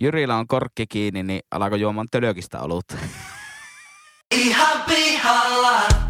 Jyrillä on korkki kiinni, niin alako juomaan tölökistä olutta. Ihan pihalla.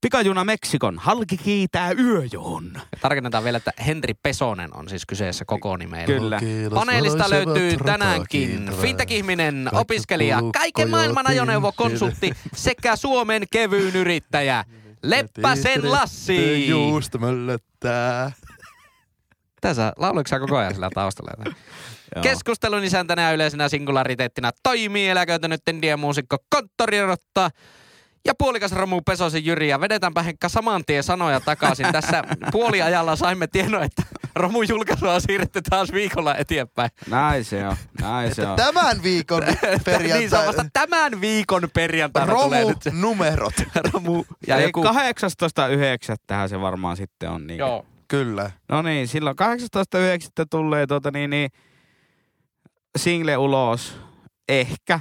Pikajuna Meksikon, halki kiitää yöjoon. Tarkennetaan vielä, että Henri Pesonen on siis kyseessä koko nimellä. Kyllä. Paneelista löytyy tänäänkin fintech-ihminen, opiskelija, kaiken maailman ajoneuvokonsultti sekä Suomen kevyyn yrittäjä Leppäsen Lassi. Juusto möllöttää. Tässä lauloiko sä koko ajan sillä taustalla? jotain? Keskustelun isäntänä ja yleisenä singulariteettina toimii eläköitynyt muusikko konttorirotta ja puolikas Romu Pesosen Jyri. Ja vedetäänpä Henkka saman tien sanoja takaisin. Tässä puoliajalla saimme tiedon, että Romu julkaisua on siirretty taas viikolla eteenpäin. Näin se on, näin se on. Tämän viikon niin se on perjantai. vasta tämän viikon perjantaina tulee Romu nyt se numerot. Romu ja joku... 18.9. se varmaan sitten on. Niin. Joo. Kyllä. No niin, silloin 18.9. tulee tuota niin, niin single ulos. Ehkä.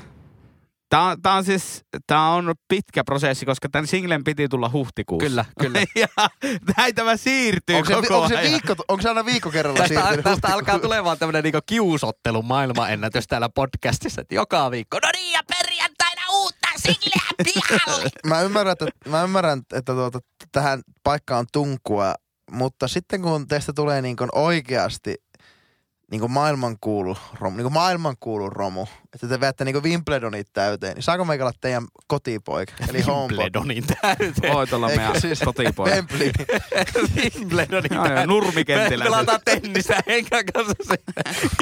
Tää on, tää on siis, tää on pitkä prosessi, koska tämän singlen piti tulla huhtikuussa. Kyllä, kyllä. ja näin tämä siirtyy Onko se, koko onko se ajan. viikko, onko se aina viikko kerralla Tästä, siirtynyt? tästä alkaa tulemaan tämmönen niinku kiusottelu maailmanennätys täällä podcastissa, että joka viikko, no niin ja perjantaina uutta singleä pihalle. Mä ymmärrän, että, mä ymmärrän, että tuota, tähän paikkaan on tunkua, mutta sitten kun teistä tulee niin oikeasti niin kuin maailmankuulu romu, niin kuin maailmankuulu romu, että te veätte niin kuin Wimbledonit täyteen, niin saako meikä olla teidän kotipoika, eli? Wimbledonin täyteen. Voit olla Eikö meidän siis- kotipoika. Wembley. Wimbledonin täyteen. nurmikentillä. Me pelataan tennistä Henkan kanssa se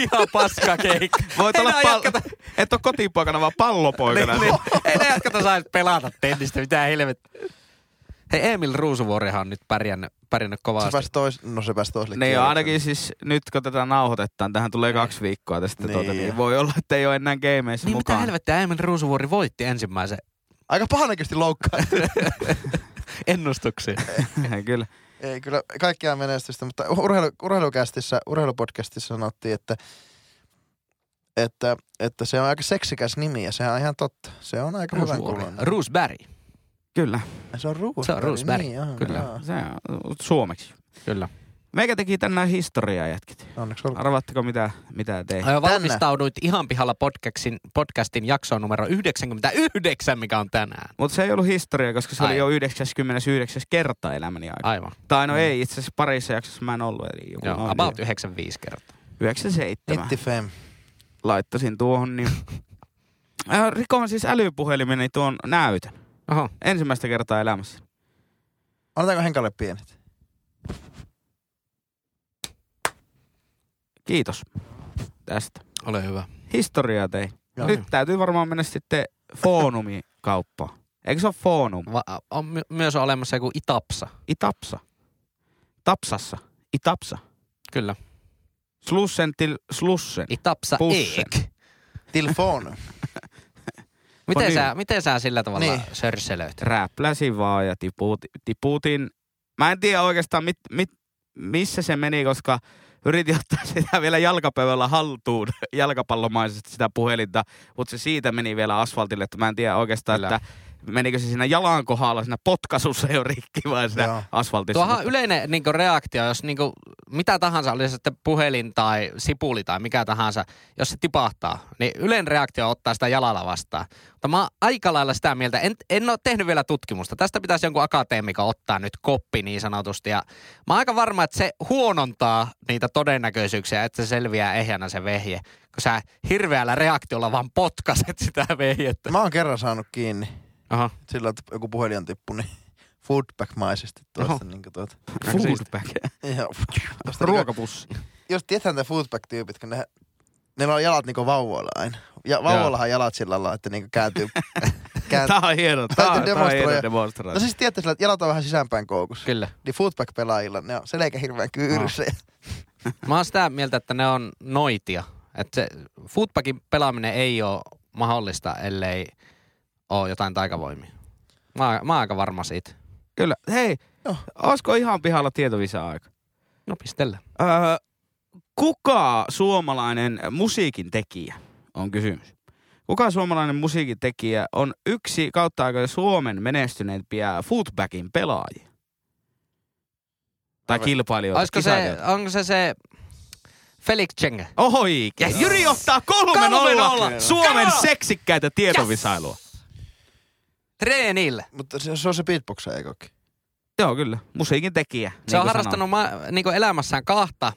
ihan paska keikka. Voit Ei olla pal- jatkata, et ole kotipoikana, vaan pallopoikana. niin, niin, ei ne jatkata saisi pelata tennistä, mitä helvettiä. Hei, Emil Ruusuvuorihan on nyt pärjännyt, pärjännyt Se kovasti. pääsi tois, no se pääsi toiselle Niin ainakin siis nyt kun tätä nauhoitetaan, tähän tulee kaksi viikkoa tästä, Niin. tuota, niin voi olla, että ei ole enää gameissa Niin mitä mukaan. helvettiä, Emil Ruusuvuori voitti ensimmäisen Aika pahanäköisesti loukkaa. ennustuksen. Kyllä. Ei kyllä kaikkia menestystä, mutta urheilu, urheilukästissä, urheilupodcastissa sanottiin, että, että, että se on aika seksikäs nimi ja se on ihan totta. Se on aika hyvän Ruusuvuori. kuuloinen. Roosberry. Kyllä, Se on Roosberry. Se on Roosberry, Niin, joo, kyllä. joo. Se on suomeksi. Kyllä. Meikä teki tänään historiaa jätkit. Onneksi olkoon. Arvaatteko mitä, mitä tein? Ai, Valmistauduit ihan pihalla podcastin, podcastin jaksoon numero 99, mikä on tänään. Mutta se ei ollut historia, koska se Ai. oli jo 99. kerta elämäni aikana. Aivan. Tai no ei, itse asiassa parissa jaksossa mä en ollut. Eli joku Joo, about 95 kertaa. 97. Itti Fem. Laittasin tuohon, niin... Äh, rikoin siis älypuhelimeni tuon näytön. Oho. Ensimmäistä kertaa elämässä. Annetaanko Henkalle pienet? Kiitos tästä. Ole hyvä. Historiaa tein. Joo. Nyt täytyy varmaan mennä sitten Fonumin kauppaan. Eikö se ole Fonum? Va- on my- myös olemassa joku Itapsa. Itapsa. Tapsassa. Itapsa. Kyllä. Slussen til Slussen. Itapsa Pussen. Eek. Tilfon. Miten niin. sä, miten sä sillä tavalla Niin. sörselöit? Räpläsin vaan ja tiput, tiputin. Mä en tiedä oikeastaan mit, mit, missä se meni, koska yritin ottaa sitä vielä jalkapöydällä haltuun jalkapallomaisesti sitä puhelinta, mutta se siitä meni vielä asfaltille, että mä en tiedä oikeastaan, Kyllä. että menikö se siinä jalan kohdalla siinä potkasussa jo rikki vai siinä Joo. asfaltissa. Tuohan on yleinen niin reaktio, jos niin mitä tahansa, oli se sitten puhelin tai sipuli tai mikä tahansa, jos se tipahtaa, niin yleinen reaktio ottaa sitä jalalla vastaan. Mutta mä oon aika lailla sitä mieltä, en, en ole tehnyt vielä tutkimusta. Tästä pitäisi jonkun akateemikon ottaa nyt koppi niin sanotusti. Ja mä oon aika varma, että se huonontaa niitä todennäköisyyksiä, että se selviää ehjänä se vehje. Kun sä hirveällä reaktiolla vaan potkaset sitä vehjettä. Mä oon kerran saanut kiinni Aha. sillä, että joku puhelin on tippu, niin foodback-maisesti tuosta. Niin tuota. Foodback. Ja, tosta niin, Ruokapussi. jos tiedetään ne foodback-tyypit, kun ne Niillä on jalat niinku vauvoilla aina. Ja vauvoillahan jalat sillä lailla, että niinku kääntyy. kääntyy. Tää on hieno. Tää, on- tää on hieno demonstraatio. No siis tiedätte sillä, että jalat on vähän sisäänpäin koukussa. Kyllä. Niin footback-pelaajilla ne on selkä hirveän kyyryssä. Oh. Mä oon sitä mieltä, että ne on noitia. Että se footbagin pelaaminen ei ole mahdollista, ellei ole jotain taikavoimia. Mä, mä oon aika varma siitä. Kyllä. Hei, Joo. olisiko ihan pihalla tietovisa-aika? No pistellä. Öö, kuka suomalainen musiikin tekijä on kysymys? Kuka suomalainen musiikin tekijä on yksi kautta aikojen Suomen menestyneimpiä footbackin pelaajia? Tai Aivan. kilpailijoita. Olisiko se, onko se se Felix Chenge? Ohoi! Ja Jyri ottaa kolme Kolme nolla nolla. Suomen Come on! seksikkäitä tietovisailua. Treenille. Mutta se, se on se beatboxa, eikö? Joo, kyllä. Musiikin tekijä. Se niin on harrastanut ma- niinku elämässään kahta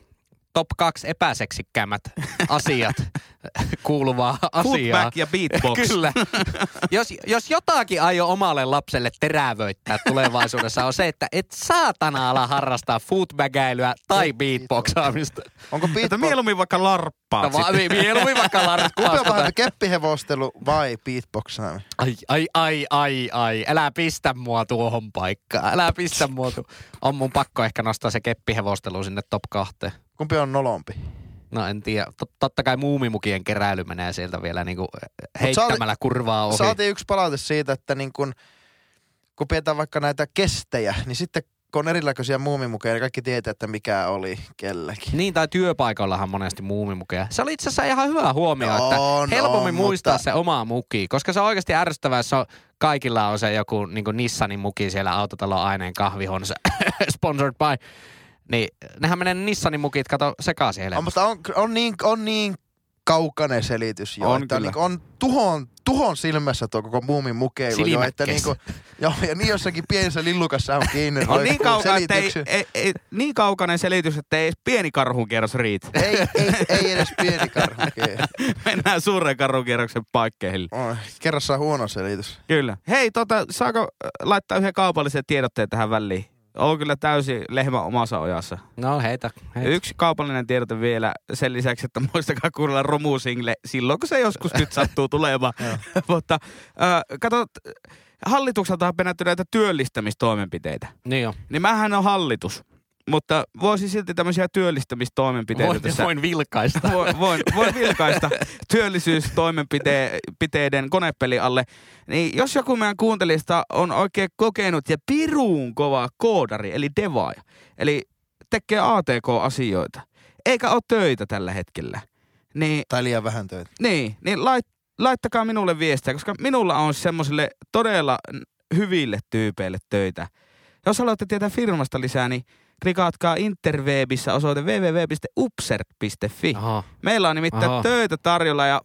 top kaksi epäseksikkäämmät asiat kuuluvaa asiaa. Footback ja beatbox. Kyllä. jos, jos jotakin aio omalle lapselle terävöittää tulevaisuudessa on se, että et saatana ala harrastaa footbagäilyä tai beatboxaamista. Onko Että beatbox... mieluummin vaikka larppaat No, va- mieluummin vaikka Kumpi on larppaa. pahempi, keppihevostelu vai beatboxaaminen? Ai, ai, ai, ai, ai. Älä pistä mua tuohon paikkaan. Älä pistä mua tu- On mun pakko ehkä nostaa se keppihevostelu sinne top kahteen. Kumpi on nolompi? No en tiedä. Tot, totta kai muumimukien keräily menee sieltä vielä niinku heittämällä kurvaa ohi. Saatiin yksi palaute siitä, että niin kun, kun pidetään vaikka näitä kestejä, niin sitten kun on erilaisia muumimukeja, niin kaikki tietää, että mikä oli kellekin. Niin, tai työpaikallahan monesti muumimukeja. Se oli itse asiassa ihan hyvä huomio, On, että helpommin on, muistaa mutta- se oma muki, koska se on oikeasti ärsyttävää, jos on, kaikilla on se joku niin Nissanin muki siellä autotalon aineen kahvihonsa sponsored by. Niin nehän menee Nissanin mukit, kato sekaisin On, helposti. mutta on, on, niin, on niin kaukainen selitys jo, On että kyllä. niin on tuhon, tuhon silmässä tuo koko muumin mukeilu jo, että niin kuin, joo, ja niin jossakin pienessä lillukassa on kiinni. On niin, että ei, ei, ei, niin kaukainen selitys, että ei edes pieni karhunkierros riitä. ei, ei, ei, edes pieni karhu. Okei. Mennään suuren karhunkierroksen paikkeihin. Oi, Kerrassaan huono selitys. Kyllä. Hei, tota, saako äh, laittaa yhden kaupallisen tiedotteen tähän väliin? On kyllä täysin lehmä omassa ojassa. No heitä, heitä. Yksi kaupallinen tiedote vielä sen lisäksi, että muistakaa kuunnella romusingle silloin, kun se joskus nyt sattuu tulemaan. Mutta äh, kato, hallitukselta on penätty näitä työllistämistoimenpiteitä. Niin jo. Niin mähän on hallitus, mutta voisi silti tämmöisiä työllistämistoimenpiteitä Voin, tässä voin vilkaista. voin, voin, voin vilkaista työllisyystoimenpiteiden konepeli alle. Niin jos joku meidän kuuntelista on oikein kokenut ja piruun kova koodari, eli devaaja, eli tekee ATK-asioita, eikä ole töitä tällä hetkellä, niin, Tai liian vähän töitä. niin, niin lait, laittakaa minulle viestiä, koska minulla on semmoisille todella hyville tyypeille töitä. Jos haluatte tietää firmasta lisää, niin klikaatkaa interwebissä osoite www.upsert.fi. Aha. Meillä on nimittäin Aha. Töitä tarjolla ja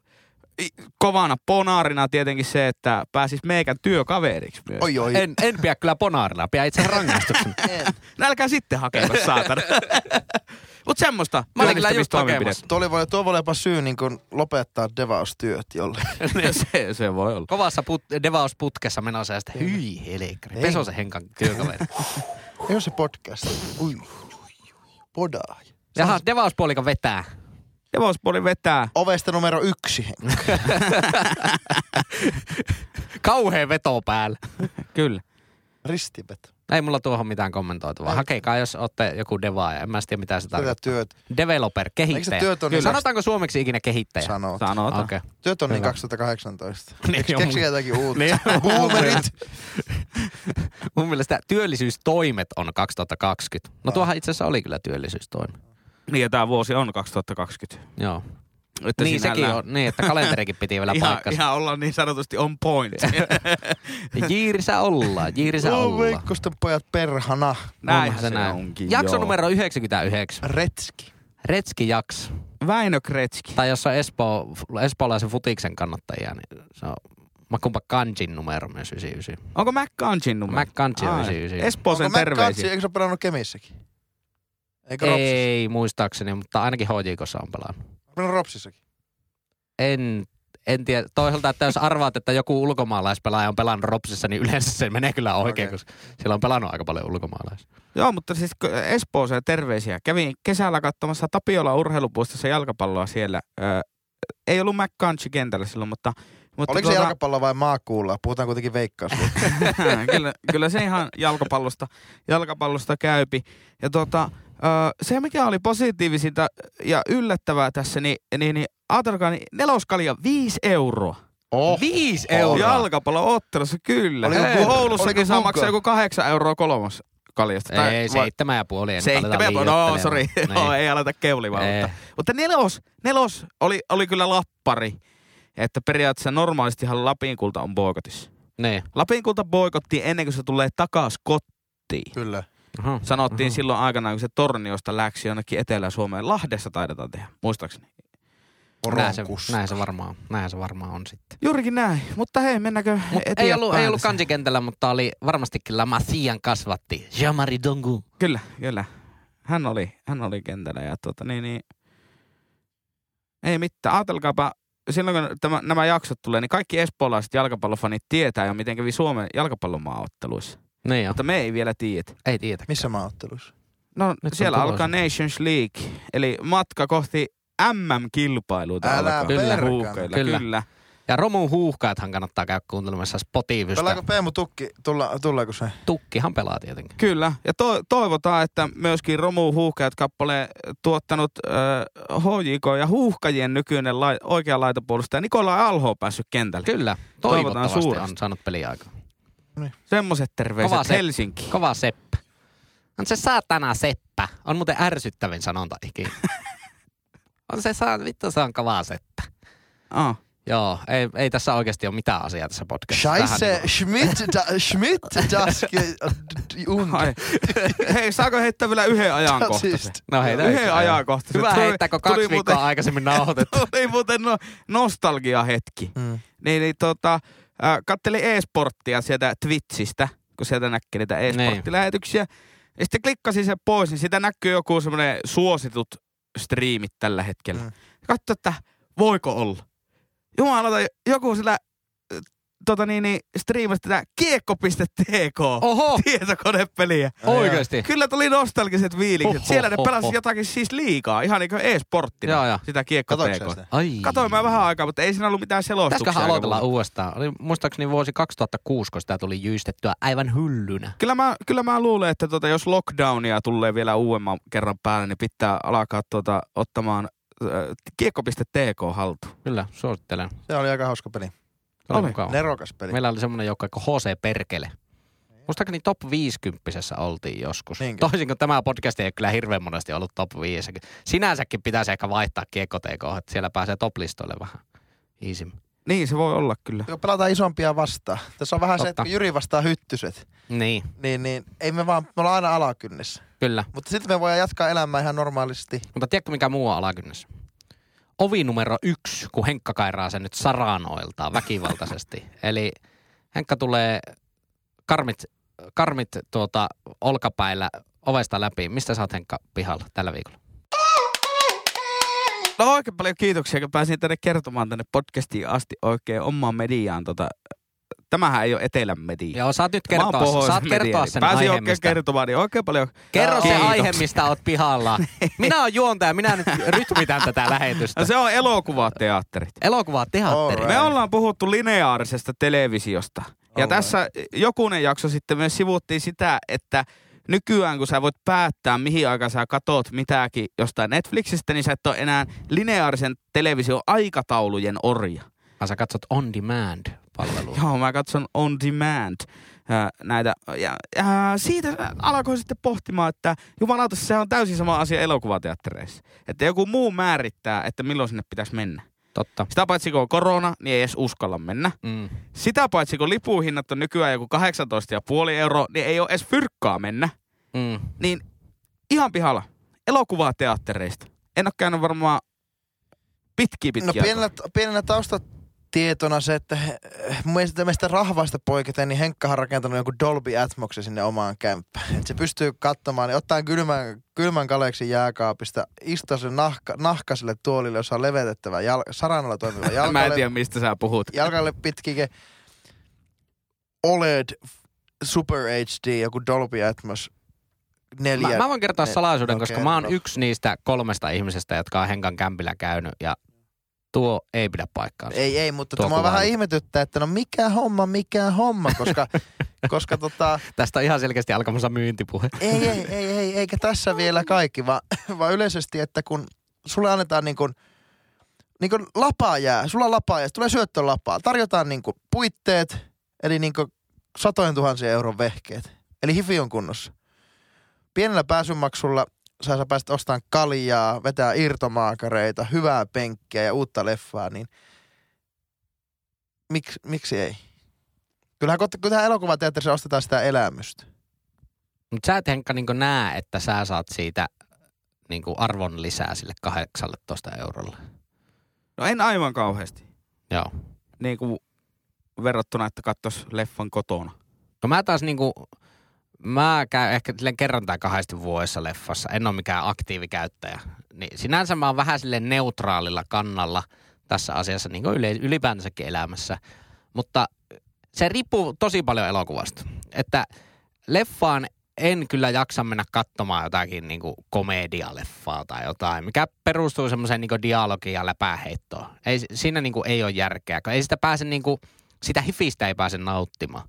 kovana ponaarina tietenkin se, että pääsis meikän työkaveriksi myös. Oi oi. En, en pidä kyllä ponaarilla, pidä itse rangaistuksen. No älkää sitten hakeko, saatana. Mut semmoista Mä olin kyllä just työllistämistoimenpidettä. Tuo voi, tuo voi olla jopa syy niin kun lopettaa devaustyöt jolle. se, se voi olla. Kovassa put, devausputkessa menossa ja sitten hyi helekri. Ei. Pesosen Henkan työkaveri. Ei ole se podcast. Ui. Podaa. Jaha, devauspuolika vetää. Devospuoli vetää. Ovesta numero yksi. Kauhea veto päällä. Kyllä. Ristiveto. Ei mulla tuohon mitään kommentoitavaa. Hakekaa, jos olette joku devaaja. En mä tiedä, mitä se tarkoittaa. työt Developer, Eikö se kehittäjä. työt on niin Sanotaanko suomeksi ikinä kehittäjä? sanoo? Sanotaan. Okei. Okay. Työt on niin Hyvä. 2018. Niin Eikö on. keksikää jotakin uutta? Niin. Boomerit. Mun mielestä työllisyystoimet on 2020. No tuohan itse asiassa oli kyllä työllisyystoimi. Niin ja tää vuosi on 2020. Joo. Että niin sekin on, niin että kalenterikin piti vielä ihan, paikkansa. ihan ollaan niin sanotusti on point. Jiirissä ollaan, jiirissä Oo, ollaan. Veikkosten pojat perhana. Onhan se, näin. onkin. Jakso joo. numero 99. Retski. Retski jakso. Väinö Kretski. Tai jos on Espoo, espoolaisen futiksen kannattajia, niin se on mä kumpa Kanjin numero myös 99. Onko McCanchin numero? McCanchin on Ai, 99. Espooseen Onko Matt Katsi, terveisiä. eikö se ole pelannut Kemissäkin? Eikö Ropsissa? Ei muistaakseni, mutta ainakin HJKssa on pelannut. Ropsissakin. En, en tiedä. Toisaalta, että jos arvaat, että joku ulkomaalaispelaaja on pelannut Ropsissa, niin yleensä se menee kyllä oikein, Okei. koska siellä on pelannut aika paljon ulkomaalaisia. Joo, mutta siis Espooseen terveisiä. Kävin kesällä katsomassa Tapiola urheilupuistossa jalkapalloa siellä. Ö, ei ollut McCountry kentällä silloin, mutta... mutta Oliko se jalkapallo vai maakuulla? Puhutaan kuitenkin veikkaus. kyllä, kyllä se ihan jalkapallosta, jalkapallosta käypi. Ja tota, ö, se mikä oli positiivisinta ja yllättävää tässä, niin, niin, niin ajatelkaa, niin neloskalja 5 euroa. Oh. Viisi euroa. Jalkapallo-ottelussa, kyllä. Oliko Hei, Google- Oulussakin saa maksaa joku 8 euroa kolmas kaljasta. Tai Ei, seitsemän ja puoli. Seitsemän, aleta no liioittelemaan. sori, Niin. no, ei aleta keulimaan. Ei. Mutta, mutta nelos, nelos oli, oli kyllä lappari, että periaatteessa normaalistihan Lapin kulta on boikotissa. Niin. Lapin kulta boikottiin ennen kuin se tulee takas kotiin. Kyllä. Aha. Sanottiin Aha. silloin aikanaan, kun se Torniosta läksi jonnekin Etelä-Suomeen. Lahdessa taidetaan tehdä, muistaakseni. Näin se, näin se varmaan, näin se varmaan on sitten. Juurikin näin. Mutta hei, mennäänkö Mut ei ollut, ei ollut kansikentällä, mutta oli varmastikin La Masian kasvatti. Jean-Marie Dongu. Kyllä, kyllä. Hän oli, hän oli kentällä ja tuota, niin, niin, ei mitään. Ajatelkaapa, silloin kun tämä, nämä jaksot tulee, niin kaikki espoolaiset jalkapallofanit tietää jo, miten kävi Suomen jalkapallomaaotteluissa. Niin jo. Mutta me ei vielä tiedä. Ei tiedä. Missä maaottelussa? No Nyt siellä tulossa. alkaa Nations League, eli matka kohti MM-kilpailuita Älä alkaa. Kyllä. Huuhkeilla, Kyllä. kyllä. Ja Romu Huuhkaathan kannattaa käydä kuuntelemassa Spotifysta. Pelaako Peemu Tukki? Tulla, tuleeko se? Tukkihan pelaa tietenkin. Kyllä, ja to, toivotaan, että myöskin Romu Huuhkajat kappale tuottanut äh, HJK ja Huuhkajien nykyinen lai, oikea laitapuolustaja Nikola Alho on päässyt kentälle. Kyllä. Toivotaan Toivottavasti suuresti. on saanut peliaikaa. Semmoiset terveiset Kova se- Helsinki. Kova Seppä. On se saatana Seppä. On muuten ärsyttävin sanonta ikinä. on se saa, vittu se on kova Seppä. Ah. Joo, ei, ei tässä oikeasti ole mitään asiaa tässä podcastissa. Scheisse, niinku- Schmidt, da, Schmidt, das, ge- und. Hei, saako heittää vielä yhden ajankohtaisen? No heitä Yhden ajankohtaisen. Hyvä Tuli- heittää, kun tuli kaksi muuten- viikkoa aikaisemmin nauhoitettu. Oli muuten no, nostalgia hetki. Mm. Niin, niin tota, äh, kattelin e-sporttia sieltä Twitchistä, kun sieltä näkee niitä e-sporttilähetyksiä. Ja sitten klikkasin sen pois, niin sitä näkyy joku semmoinen suositut striimit tällä hetkellä. Mm. Katso, että voiko olla. Jumalauta, joku sillä tota niin, niin, striimasi tätä kiekko.tk Oho, tietokonepeliä. oikeesti. Kyllä tuli nostalgiset viilikset. Oho, Siellä ne oho. pelasi jotakin siis liikaa, ihan niin kuin e-sporttina. Joo, joo. Sitä kiekko sitä? Ai. Katoin mä vähän aikaa, mutta ei siinä ollut mitään selostuksia. Pitäisiköhän eikä aloitella muuta. uudestaan? Oli muistaakseni vuosi 2006, kun sitä tuli jyystettyä aivan hyllynä. Kyllä mä, kyllä mä luulen, että tota, jos lockdownia tulee vielä uudemman kerran päälle, niin pitää alkaa tota, ottamaan äh, kiekko.tk haltuun. Kyllä, suosittelen. Se oli aika hauska peli. Se oli Oli. mukava. Nerokas peli. Meillä oli semmoinen joukko kuin HC Perkele. Muistaakseni top 50 oltiin joskus. Niinkö? Toisin kuin tämä podcast ei ole kyllä hirveän monesti ollut top 5. Sinänsäkin pitäisi ehkä vaihtaa kiekko että siellä pääsee top-listoille vähän easy. Niin se voi olla kyllä. Kun pelataan isompia vastaan. Tässä on vähän se, Totta. että kun Jyri vastaa hyttyset, Niin, niin, niin ei me vaan, me ollaan aina alakynnessä. kyllä. Mutta sitten me voidaan jatkaa elämää ihan normaalisti. Mutta tiedätkö mikä muu on alakynnessä? Ovi numero yksi, kun Henkka kairaa sen nyt saranoiltaan väkivaltaisesti. Eli Henkka tulee karmit, karmit tuota, olkapäillä ovesta läpi. Mistä sä oot Henkka pihalla tällä viikolla? No oikein paljon kiitoksia, kun pääsin tänne kertomaan tänne podcastiin asti oikein omaan mediaan. Tota, tämähän ei ole etelän media. Joo, saat nyt kertoa, saat kertoa sen Pääsin aiheen, oikein mistä, kertomaan, niin oikein paljon Kerro se Kiitoksia. aihe, mistä oot pihalla. Minä oon juontaja, minä nyt rytmitän tätä lähetystä. No, se on elokuvateatterit. Elokuva teatteri. Alright. Me ollaan puhuttu lineaarisesta televisiosta. Ja Alright. tässä jokunen jakso sitten myös sivuttiin sitä, että nykyään kun sä voit päättää, mihin aikaan sä katot mitäkin jostain Netflixistä, niin sä et ole enää lineaarisen television aikataulujen orja. Vaan sä katsot on demand palvelua. Joo, mä katson on demand ää, näitä. Ja, ja siitä alkoi sitten pohtimaan, että jumalauta, se on täysin sama asia elokuvateattereissa. Että joku muu määrittää, että milloin sinne pitäisi mennä. Totta. Sitä paitsi kun on korona, niin ei edes uskalla mennä. Mm. Sitä paitsi kun lipuhinnat on nykyään joku 18,5 euroa, niin ei ole edes fyrkkaa mennä. Mm. Niin ihan pihalla. Elokuvateattereista. En ole käynyt varmaan pitkiä pitkiä. No pienellä, pienellä taustatietona se, että he- mun mielestä meistä rahvaista poiketen, niin Henkkahan on rakentanut jonkun Dolby Atmoksen sinne omaan kämppään. Et se pystyy katsomaan, niin ottaa kylmän, kylmän kaleksin jääkaapista, istua sen nahka, nahkaiselle tuolille, jossa on levetettävä jal, saranalla toimiva Mä en tiedä, mistä sä puhut. jalkalle pitkike, OLED Super HD, joku Dolby Atmos neljä. Mä, mä voin kertoa ne- salaisuuden, no koska mä oon yksi niistä kolmesta ihmisestä, jotka on Henkan kämpillä käynyt ja Tuo ei pidä paikkaansa. Ei, ei, mutta Tuo tämä vähän ihmetyttää, että no mikä homma, mikä homma, koska, koska tota, Tästä on ihan selkeästi alkamassa myyntipuhe. ei, ei, ei, ei, eikä tässä vielä kaikki, vaan, vaan yleisesti, että kun sulle annetaan niin kuin, niin kuin lapaa jää, sulla on lapaa jää, tulee syöttölapaa, tarjotaan niin kuin puitteet, eli niin kuin satojen tuhansien euron vehkeet, eli hifi on kunnossa. Pienellä pääsymaksulla sä, sä pääset ostamaan kaljaa, vetää irtomaakareita, hyvää penkkiä ja uutta leffaa, niin miksi, miksi ei? Kyllähän, kyllähän elokuvateatterissa ostetaan sitä elämystä. Mutta sä et Henkka niin näe, että sä saat siitä niin arvon lisää sille 18 eurolle. No en aivan kauheasti. Joo. Niin kuin verrattuna, että katsois leffan kotona. No mä taas niinku, mä käyn ehkä kerran tai kahdesti vuodessa leffassa. En ole mikään aktiivikäyttäjä. Niin sinänsä mä oon vähän sille neutraalilla kannalla tässä asiassa niin kuin ylipäänsäkin elämässä. Mutta se riippuu tosi paljon elokuvasta. Että leffaan en kyllä jaksa mennä katsomaan jotakin niinku komedialeffaa tai jotain, mikä perustuu semmoiseen niinku dialogiin ja läpäheittoon. Ei, siinä niinku ei ole järkeä, kun ei sitä pääse niinku, sitä hifistä ei pääse nauttimaan.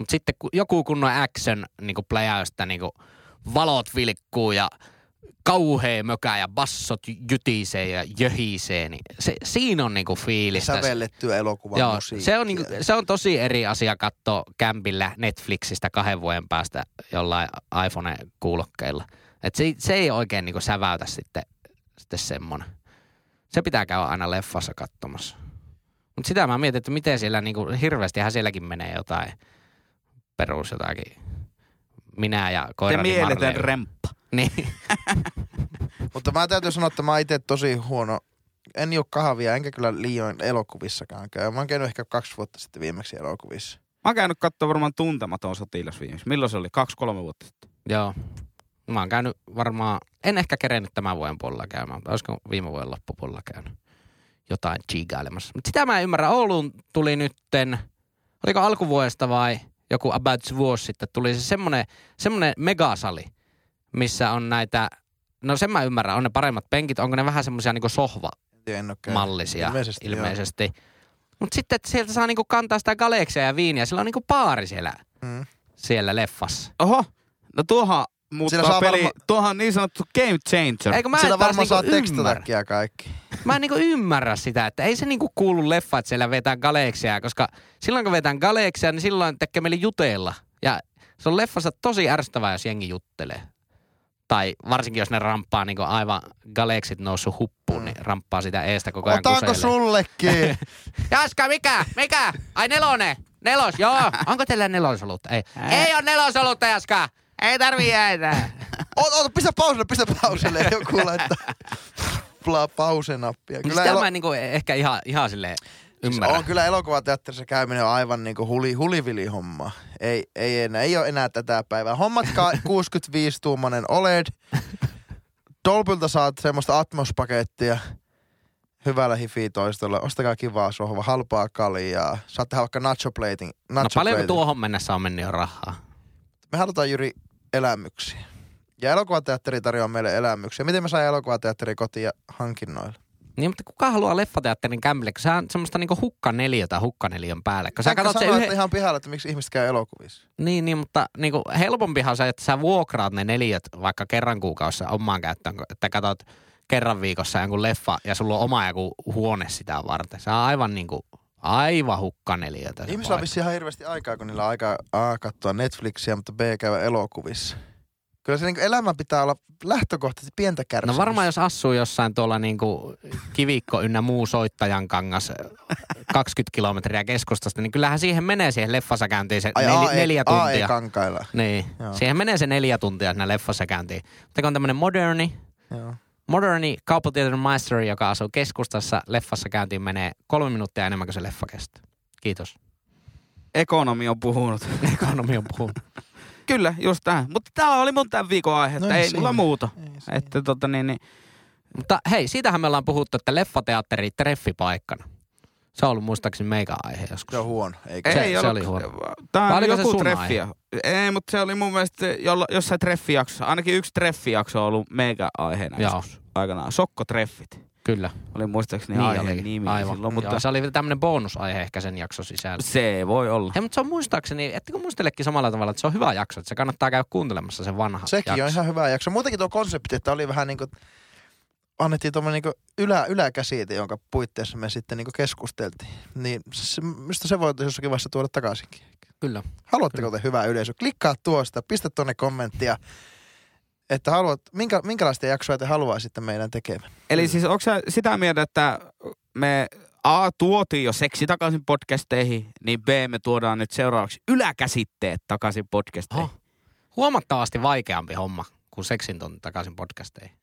Mutta sitten kun joku kunnon action niinku pläjäystä niinku valot vilkkuu ja kauhea mökä ja bassot jytisee ja jöhisee, niin se, siinä on niinku fiilistä. Sävellettyä elokuvan Joo, musiikkia. se on, niinku, se on tosi eri asia katsoa kämpillä Netflixistä kahden vuoden päästä jollain iPhone-kuulokkeilla. Et se, se ei oikein niinku säväytä sitten, sitten semmonen. Se pitää käydä aina leffassa katsomassa. Mutta sitä mä mietin, että miten siellä niinku, hirveästihän sielläkin menee jotain perus jotakin. Minä ja Se koirani mieletön remppa. Niin. Mutta mä täytyy sanoa, että mä itse tosi huono. En juo kahvia, enkä kyllä liioin elokuvissakaan käy. Mä oon käynyt ehkä kaksi vuotta sitten viimeksi elokuvissa. Mä oon käynyt katsoa varmaan tuntematon sotilas viimeksi. Milloin se oli? Kaksi-kolme vuotta sitten. Joo. Mä oon käynyt varmaan, en ehkä kerennyt tämän vuoden puolella käymään, mutta olisiko viime vuoden loppupuolella käynyt jotain chigailemassa. Mutta sitä mä en ymmärrä. Ouluun tuli nytten, oliko alkuvuodesta vai joku about vuosi sitten, tuli se semmonen, semmonen megasali, missä on näitä, no sen mä ymmärrän, on ne paremmat penkit, onko ne vähän semmoisia niinku sohvamallisia Ilmeisesti, ilmeisesti. Mutta sitten, että sieltä saa niinku kantaa sitä galeksia ja viiniä, sillä on niinku baari siellä, Mm. siellä leffassa. Oho, no tuohan muuttaa saa peli. varma- Tuohan on niin sanottu game changer. Eikö mä en Sillä varmaan saa niinku tekstatakin ja kaikki. Mä en niinku ymmärrä sitä, että ei se niinku kuulu leffa, että siellä vetää galeksia, koska silloin kun vetään galeksia, niin silloin tekee meille jutella. Ja se on leffassa tosi ärsyttävää, jos jengi juttelee. Tai varsinkin, jos ne ramppaa niinku aivan galeksit noussut huppuun, niin ramppaa sitä eestä koko ajan Otanko sullekin? Jaska, mikä? Mikä? Ai nelonen? Nelos, joo. Onko teillä nelosolutta? Ei. Ei ole nelosolutta, Jaska. Ei tarvii jäädä. Oota, pistä pauselle, pistä pauselle. Joku laittaa pla, pause-nappia. Kyllä sitä mä en niinku ehkä ihan, ihan silleen ymmärrä. Siis on kyllä elokuvateatterissa käyminen on aivan niinku huli, hulivili homma. Ei, ei, enää, ei ole enää tätä päivää. Hommatkaa 65-tuumainen OLED. Dolbylta saat semmoista Atmos-pakettia hyvällä hifi-toistolla. Ostakaa kivaa sohva, halpaa kaljaa. Saatte vaikka nacho plating. No Nacho paljonko plating. tuohon mennessä on mennyt jo rahaa? Me halutaan Jyri elämyksiä. Ja elokuvateatteri tarjoaa meille elämyksiä. Miten me saa elokuvateatteri kotiin hankinnoilla? Niin, mutta kuka haluaa leffateatterin kämpille, kun sä on semmoista niinku hukkaneliötä hukkaneliön päälle. Kun sä katsot se sanoi, yhden... ihan pihalla, että miksi ihmiset käy elokuvissa. Niin, niin, mutta niinku helpompihan on se, että sä vuokraat ne neliöt vaikka kerran kuukaudessa omaan käyttöön, että katsot kerran viikossa jonkun leffa ja sulla on oma joku huone sitä varten. Se on aivan niinku, aivan hukkaneliötä. se Ihmisillä on vissiin ihan hirveästi aikaa, kun niillä on aikaa A katsoa Netflixiä, mutta B käydä elokuvissa. Kyllä se niin elämä pitää olla lähtökohtaisesti pientä No kärsimystä. varmaan jos asuu jossain tuolla niinku kivikko ynnä muu soittajan kangas 20 kilometriä keskustasta, niin kyllähän siihen menee siihen leffassa käyntiin se Ai, nel, AE, neljä tuntia. AE-kankailla. Niin, Joo. siihen menee se neljä tuntia siinä leffassa käyntiin. Mutta kun on tämmöinen moderni, Joo. moderni kauppatieteiden maisteri, joka asuu keskustassa, leffassa käyntiin menee kolme minuuttia enemmän kuin se leffa kestää. Kiitos. Ekonomi on puhunut. Ekonomi on puhunut. Kyllä, just tähän. Mutta tämä oli mun tämän viikon aihe, No että ei ei mulla muuta. Ei. Että tota niin, niin Mutta hei, siitähän me ollaan puhuttu, että leffateatteri treffipaikkana. Se on ollut muistaakseni meikä aihe joskus. Se on huono, eikö? Se- ei se ollut, oli huono. Tämä Vai on oliko se joku sun treffi. Ei, mutta se oli mun mielestä jolla, jossain treffijaksossa. Ainakin yksi treffijakso on ollut mega aiheena Joo. joskus aikanaan. Sokkotreffit. Kyllä. oli muistaakseni Niin aiheen olikin. nimi Aivan. silloin, Mutta... Joo, se oli tämmöinen bonusaihe ehkä sen jakson sisällä. se voi olla. Hei, mutta se on muistaakseni, ettekö muistelekin samalla tavalla, että se on hyvä jakso, että se kannattaa käydä kuuntelemassa sen vanha Sekin jakso. on ihan hyvä jakso. Muutenkin tuo konsepti, että oli vähän niin kuin, annettiin tuommoinen niin ylä, yläkäsite, jonka puitteissa me sitten niin keskusteltiin. Niin se, mistä se voi jossakin vaiheessa tuoda takaisinkin. Kyllä. Haluatteko te hyvää yleisö? Klikkaa tuosta, pistä tuonne kommenttia, että haluat, minkä, minkälaista jaksoa te haluaisitte meidän tekemään. Eli siis onko sä sitä mieltä, että me A tuotiin jo seksi takaisin podcasteihin, niin B me tuodaan nyt seuraavaksi yläkäsitteet takaisin podcasteihin. Oho. Huomattavasti vaikeampi homma kuin seksin takaisin podcasteihin.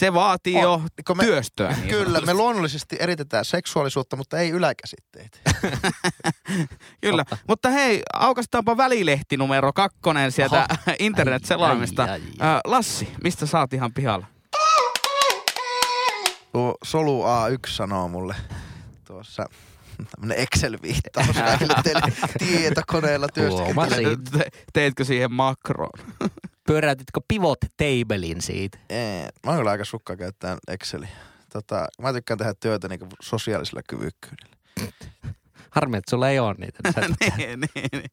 Se vaatii On. jo Kun me, työstöä. Niin Kyllä, me luonnollisesti eritetään seksuaalisuutta, mutta ei yläkäsitteitä. Kyllä. Totta. Mutta hei, aukastaanpa välilehti numero kakkonen sieltä internet-selaimista. Ai, ai, ai. Ö, Lassi, mistä saat ihan pihalla? Tuo Solu A1 sanoo mulle tuossa tämmönen Excel-viittaus kaikille teille tietokoneella. Te- Teetkö siihen makroon? Pyöräytitkö pivot tablein siitä? Ei, mä oon kyllä aika sukka käyttää Exceliä. Tota, mä tykkään tehdä työtä niinku sosiaalisella kyvykkyydellä. Harmi, että sulla ei ole niitä. niin niin, niin, niin.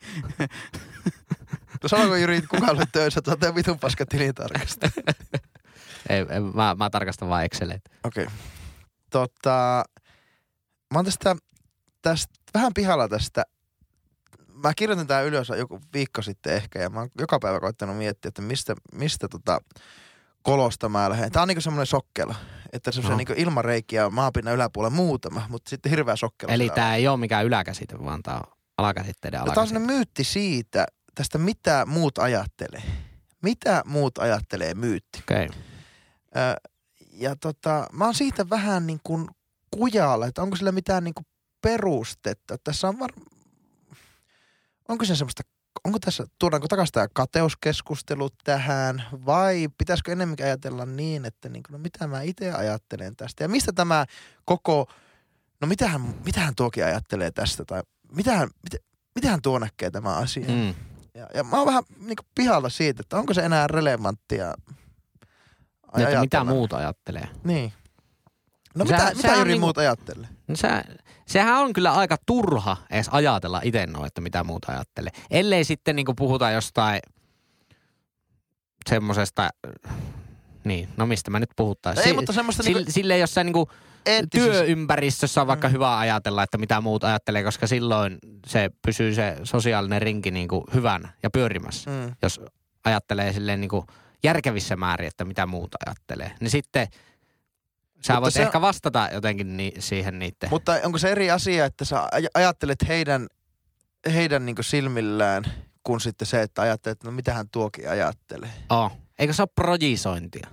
No sanoiko Jyri, kuka olet töissä, että oot vitun paska tilintarkasta. ei, ei, mä, mä tarkastan vaan Exceleitä. Okei. Okay. Tota, mä oon tästä, tästä, vähän pihalla tästä. Mä kirjoitin tää ylös joku viikko sitten ehkä ja mä oon joka päivä koittanut miettiä, että mistä, mistä tota kolosta mä lähden. Tää on niinku semmonen sokkela, että se on No. niinku ilman reikiä maapinnan yläpuolella muutama, mutta sitten hirveä sokkela. Eli siellä tämä ei ole mikään yläkäsite, vaan tämä on alakäsitteiden No, tää on alakäsite. myytti siitä, tästä mitä muut ajattelee. Mitä muut ajattelee myytti. Okei. Okay. Ö, ja tota, mä oon siitä vähän niin kuin kujalla, että onko sillä mitään niin kuin perustetta. Tässä on var... Onko se semmoista, onko tässä, tuodaanko takaisin tämä kateuskeskustelu tähän vai pitäisikö enemmänkin ajatella niin, että niin kuin, no mitä mä itse ajattelen tästä ja mistä tämä koko, no mitähän, mitähän tuokin ajattelee tästä tai mitähän, mitä, mitähän tuo näkee tämä asia. Mm. Ja, ja mä oon vähän niin kuin pihalla siitä, että onko se enää relevanttia Niin, Että mitä ajatella. muut ajattelee. Niin. No Sehän- mitä, mitä sehän on Jyri niinku- muut ajattelee? No se, sehän on kyllä aika turha edes ajatella itse noin, että mitä muut ajattelee. Ellei sitten niinku puhuta jostain semmosesta, niin, no mistä mä nyt puhuttaisiin. Ei, mutta semmoista sille, niinku sille jossain niinku eettisistä... työympäristössä on vaikka Mm. hyvä ajatella, että mitä muut ajattelee, koska silloin se pysyy se sosiaalinen rinki niinku hyvän ja pyörimässä. Mm. Jos ajattelee silleen niinku järkevissä määrin, että mitä muut ajattelee. Niin sitten sä Mutta voit se- ehkä vastata jotenkin ni- siihen niiden. Mutta onko se eri asia, että sä aj- ajattelet heidän, heidän niin silmillään, kuin sitten se, että ajattelet, että no mitähän tuokin ajattelee. Oh. Eikö se ole projisointia?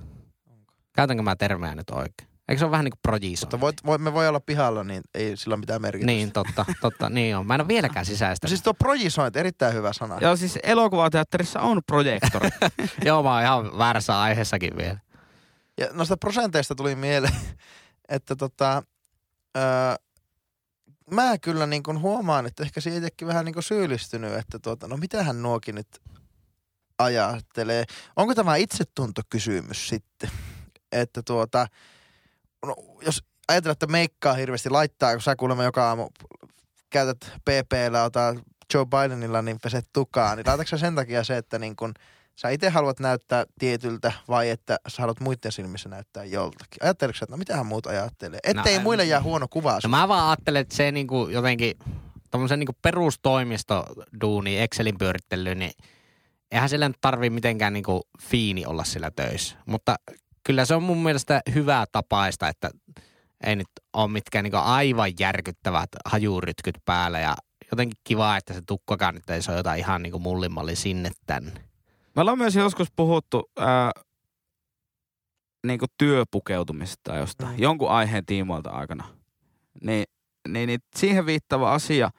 Käytänkö mä termejä nyt oikein? Eikö se ole vähän niin kuin Mutta projisointia? voit, voi, me voi olla pihalla, niin ei sillä ole mitään merkitystä. Niin, totta, totta, niin on. Mä en ole vieläkään sisäistä. Siis tuo projisointi, erittäin hyvä sana. Joo, siis elokuvateatterissa on projektori. Joo, mä oon ihan väärässä aiheessakin vielä. Ja noista prosenteista tuli mieleen, että tota, öö, mä kyllä niin kuin huomaan, että ehkä siitäkin vähän niin kuin syyllistynyt, että tuota, no mitähän nuokin nyt ajattelee. Onko tämä itsetuntokysymys sitten? Että tuota, no, jos ajatellaan, että meikkaa hirveästi laittaa, kun sä kuulemma joka aamu käytät PPllä, ota Joe Bidenilla, niin peset tukaa, niin laitatko sen takia se, että niin kun sä itse haluat näyttää tietyltä vai että sä haluat muiden silmissä näyttää joltakin? Ajatteletko sä, että no mitähän muut ajattelee? Ettei No, muille jää huono kuva No mä vaan ajattelen, että se niinku jotenkin, tommosen niinku perustoimistoduuni, Excelin pyörittely, niin eihän sillä nyt tarvii mitenkään niinku fiini olla sillä töissä. Mutta kyllä se on mun mielestä hyvää tapaista, että ei nyt ole mitkään niinku aivan järkyttävät hajurytkyt päällä ja jotenkin kiva, että se tukkakaan nyt ei se ole jotain ihan niinku mullimalli sinne tänne. Me ollaan myös joskus puhuttu ää, niin kuin työpukeutumisesta tai jostain, Mm. jonkun aiheen tiimoilta aikana. Niin, niin, niin siihen viittava asia,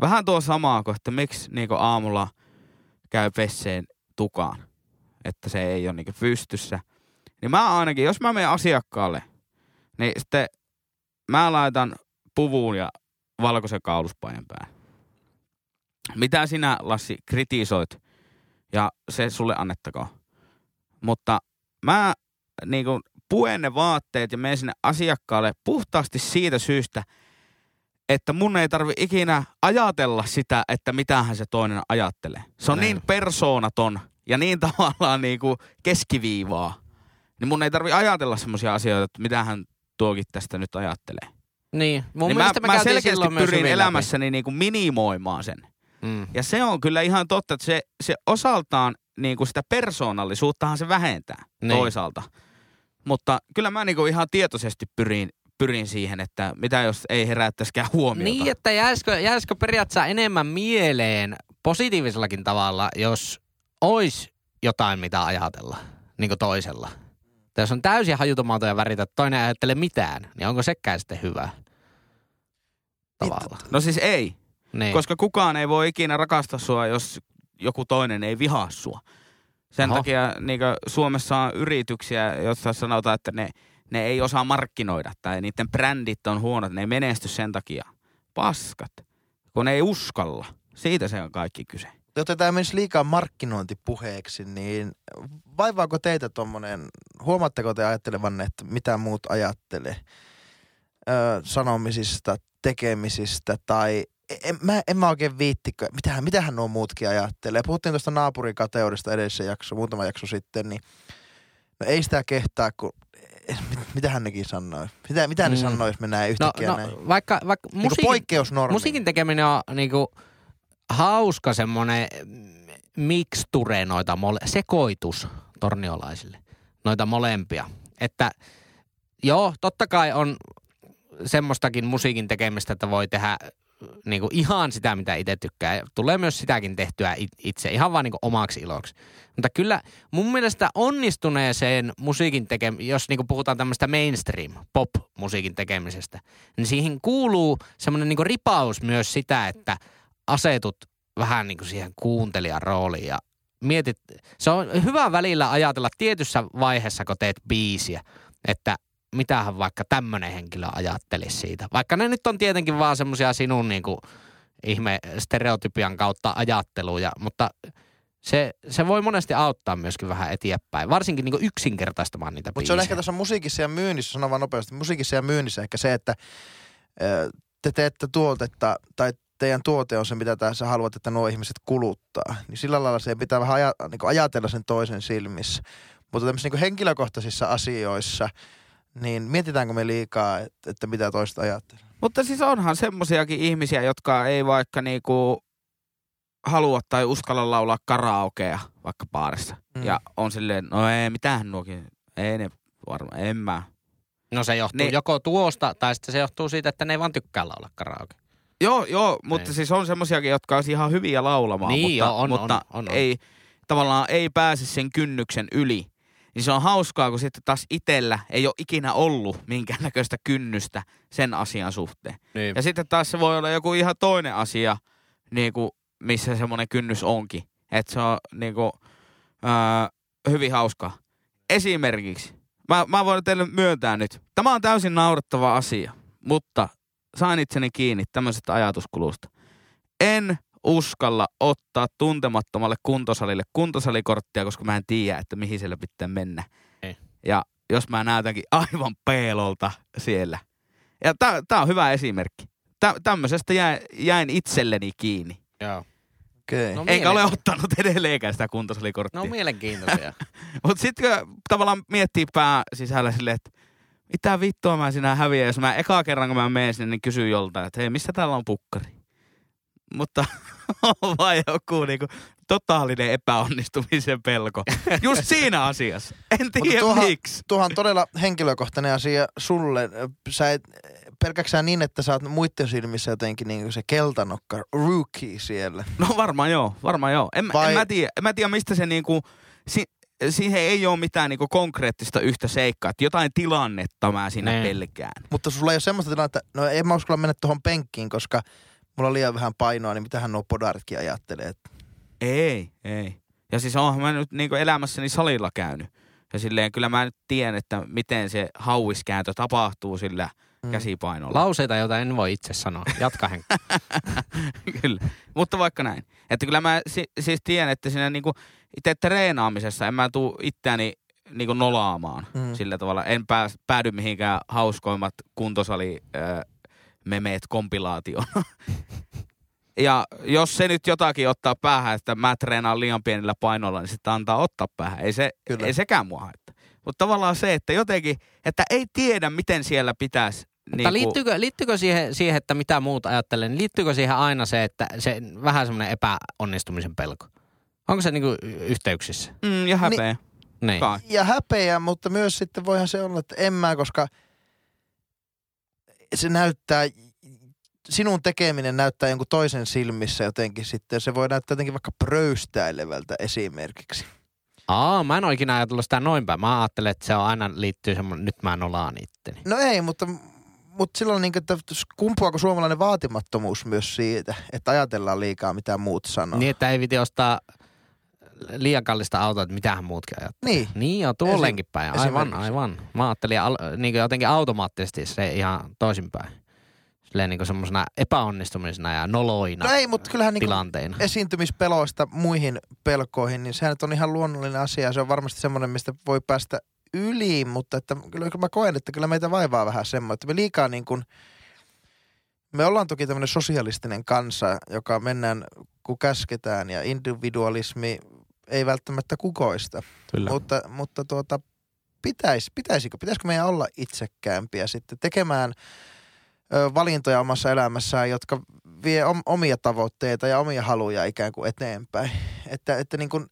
vähän tuo samaa kuin, että miksi niin kuin aamulla käy vesseen tukaan, että se ei ole niin kuin pystyssä. Niin mä ainakin, jos mä menen asiakkaalle, niin sitten mä laitan puvun ja valkoisen kauluspajan päälle. Mitä sinä, Lassi, kritisoit ja se sulle annettakoon. Mutta mä niin kuin puen ne vaatteet ja menen sinne asiakkaalle puhtaasti siitä syystä, että mun ei tarvi ikinä ajatella sitä, että mitähän se toinen ajattelee. Se on Näin. niin persoonaton ja niin tavallaan niinku keskiviivaa. Niin mun ei tarvi ajatella semmoisia asioita, että mitähän tuokin tästä nyt ajattelee. Niin, mun niin mielestä mä, mä käytiin selkeästi pyrin elämässäni niinku minimoimaan sen. Mm. Ja se on kyllä ihan totta, että se, se osaltaan niinku sitä persoonallisuuttahan se vähentää Niin. niin. toisaalta. Mutta kyllä mä niinku ihan tietoisesti pyrin, pyrin siihen, että mitä jos ei herättäisikään huomiota. Niin, että jäisikö, jäisikö periaatteessa enemmän mieleen positiivisellakin tavalla, jos olisi jotain, mitä ajatella, niin kuin toisella. Tai jos on täysin hajutomaton ja väritä, että toinen ei ajattele mitään, niin onko sekään sitten hyvä? Tavalla. No siis ei, Niin. koska kukaan ei voi ikinä rakastaa sua, jos joku toinen ei vihaa sua. Sen Oho. takia niin Suomessa on yrityksiä, joissa sanotaan, että ne, ne ei osaa markkinoida tai niiden brändit on huonot, ne ei menesty sen takia. Paskat, kun ne ei uskalla. Siitä se on kaikki kyse. Jotta tämä menisi liikaa markkinointipuheeksi, niin vaivaako teitä tuommoinen, huomaatteko te ajattelevanne, että mitä muut ajattelee öö, sanomisista, tekemisistä tai en, mä, en mä oikein viittikö, mitähän, mitähän nuo muutkin ajattelee. Puhuttiin tuosta naapurikateudesta edellisessä jakso, muutama jakso sitten, niin no ei sitä kehtaa, kun mit, mitähän nekin sanoi? Mitä, mitä ne Mm. sanoi, jos mennään no, yhtäkkiä no, näin? vaikka, vaikka Niin musiikin, poikkeusnormi. musiikin tekeminen on niinku hauska semmoinen miksture noita mole, sekoitus torniolaisille, noita molempia. Että joo, totta kai on semmoistakin musiikin tekemistä, että voi tehdä niinku ihan sitä, mitä itse tykkää. Tulee myös sitäkin tehtyä it- itse, ihan vaan niinku omaksi iloksi. Mutta kyllä mun mielestä onnistuneeseen musiikin tekemiseen, jos niinku puhutaan tämmöistä mainstream pop-musiikin tekemisestä, niin siihen kuuluu semmoinen niinku ripaus myös sitä, että asetut vähän niinku siihen kuuntelijan rooliin ja mietit, se on hyvä välillä ajatella tietyssä vaiheessa, kun teet biisiä, että mitähän vaikka tämmöinen henkilö ajattelisi siitä. Vaikka ne nyt on tietenkin vaan semmoisia sinun niinku ihme stereotypian kautta ajatteluja, mutta se, se voi monesti auttaa myöskin vähän eteenpäin, varsinkin niinku yksinkertaistamaan niitä Mutta se on ehkä tuossa musiikissa ja myynnissä, sanon vaan nopeasti, musiikissa ja myynnissä ehkä se, että te teette tuotetta tai teidän tuote on se, mitä tää, sä haluat, että nuo ihmiset kuluttaa. Niin sillä lailla se pitää vähän aja, niin ajatella sen toisen silmissä. Mutta tämmöisissä niin henkilökohtaisissa asioissa, niin mietitäänkö me liikaa, että, että mitä toista ajattelee? Mutta siis onhan semmosiakin ihmisiä, jotka ei vaikka niinku halua tai uskalla laulaa karaokea vaikka baarissa. Mm. Ja on silleen, no ei, mitähän nuokin, ei ne varmaan, en mä. No se johtuu Niin. joko tuosta, tai sitten se johtuu siitä, että ne ei vaan tykkää laulaa karaoke. Joo, joo, mutta Niin. siis on semmosiakin, jotka olisi ihan hyviä laulamaan, Niin, mutta, joo, on, mutta on, on, on. ei, tavallaan ei pääse sen kynnyksen yli. Niin se on hauskaa, kun sitten taas itellä ei ole ikinä ollut minkäännäköistä kynnystä sen asian suhteen. Niin. Ja sitten taas se voi olla joku ihan toinen asia, niin kuin, missä semmoinen kynnys onkin. Että se on niin kuin, ää, hyvin hauskaa. Esimerkiksi, mä, mä voin teille myöntää nyt, tämä on täysin naurettava asia, mutta sain itseni kiinni tämmöisestä ajatuskulusta. En uskalla ottaa tuntemattomalle kuntosalille kuntosalikorttia, koska mä en tiedä, että mihin siellä pitää mennä. Ei. Ja jos mä näytänkin aivan peelolta siellä. Ja tää, tää on hyvä esimerkki. Tä, tämmöisestä jäin, jäin itselleni kiinni. Joo. Okei. No, Okay. Enkä ole ottanut edelleenkään sitä kuntosalikorttia. No mielenkiintoisia. Mutta sitten kun tavallaan miettii pää sisällä silleen, että mitä vittua mä sinä häviän, jos mä eka kerran kun mä menen sinne, niin kysyn joltain, että hei, missä täällä on pukkari? Mutta on vaan joku niinku totaalinen epäonnistumisen pelko. Just siinä asiassa. En tiedä tuohan- miksi. Tuohan todella henkilökohtainen asia sulle. Sä et, pelkäksä sä niin, että sä oot muiden silmissä jotenkin niin se keltanokka, rookie siellä. No varmaan joo, varmaan joo. En, Vai- en mä tiedä, en mä tiedä mistä se niinku, si, siihen ei ole mitään niinku konkreettista yhtä seikkaa, että jotain tilannetta mä siinä Niin. pelkään. Mutta sulla ei ole semmoista tilannetta, no en mä uskalla mennä tuohon penkkiin, koska mulla on liian vähän painoa, niin mitähän nuo podaritkin ajattelee. että- Ei, ei. Ja siis oonhan mä nyt niinku elämässäni salilla käynyt. Ja silleen kyllä mä nyt tiedän, että miten se hauiskääntö tapahtuu sillä Mm. käsipainolla. Lauseita, joita en voi itse sanoa. Jatka Henkka. kyllä. Mutta vaikka näin. Että kyllä mä si- siis tiedän, että siinä niinku itse treenaamisessa en mä tuu itseäni niinku nolaamaan Mm. mm. sillä tavalla. En pääs, päädy mihinkään hauskoimmat kuntosali äh, memeet kompilaatioon. ja jos se nyt jotakin ottaa päähän, että mä treenaan liian pienillä painoilla, niin sitten antaa ottaa päähän. Ei, se, Kyllä. ei sekään mua haittaa. Mutta tavallaan se, että jotenkin, että ei tiedä, miten siellä pitäisi... Mutta liittyykö, liittyykö siihen, siihen, että mitä muut ajattelee, niin liittyykö siihen aina se, että se vähän semmoinen epäonnistumisen pelko? Onko se niinku yhteyksissä? Mm, ja häpeä. Niin. Kai. Ja häpeä, mutta myös sitten voihan se olla, että en mä, koska se näyttää, sinun tekeminen näyttää jonkun toisen silmissä jotenkin sitten. Se voi näyttää jotenkin vaikka pröystäilevältä esimerkiksi. Aa, mä en ole ikinä ajatellut sitä noin päin. Mä ajattelen, että se on aina liittyy semmoinen, nyt mä nolaan itteni. No ei, mutta, mutta silloin niin että kumpuako suomalainen vaatimattomuus myös siitä, että ajatellaan liikaa mitä muut sanoo. Niin, että ei viti ostaa liian kallista autoa, että mitähän muutkin ajattelee. Niin. Niin joo, tuollenkin päin. Aivan, aivan. Mä ajattelin al, niin jotenkin automaattisesti se ihan toisinpäin. Silleen niin semmoisena epäonnistumisena ja noloina No ei, mutta kyllähän niin kuin tilanteina. esiintymispeloista muihin pelkoihin, niin sehän on ihan luonnollinen asia. Se on varmasti semmoinen, mistä voi päästä yli, mutta että kyllä, kyllä mä koen, että kyllä meitä vaivaa vähän semmoinen, että me liikaa niin kuin, me ollaan toki tämmöinen sosialistinen kansa, joka mennään kun käsketään ja individualismi ei välttämättä kukoista. Kyllä. Mutta, mutta tuota, pitäis, pitäisikö, pitäisikö meidän olla itsekkäämpiä sitten tekemään ö, valintoja omassa elämässään, jotka vie om, omia tavoitteita ja omia haluja ikään kuin eteenpäin. Että, että niin kuin,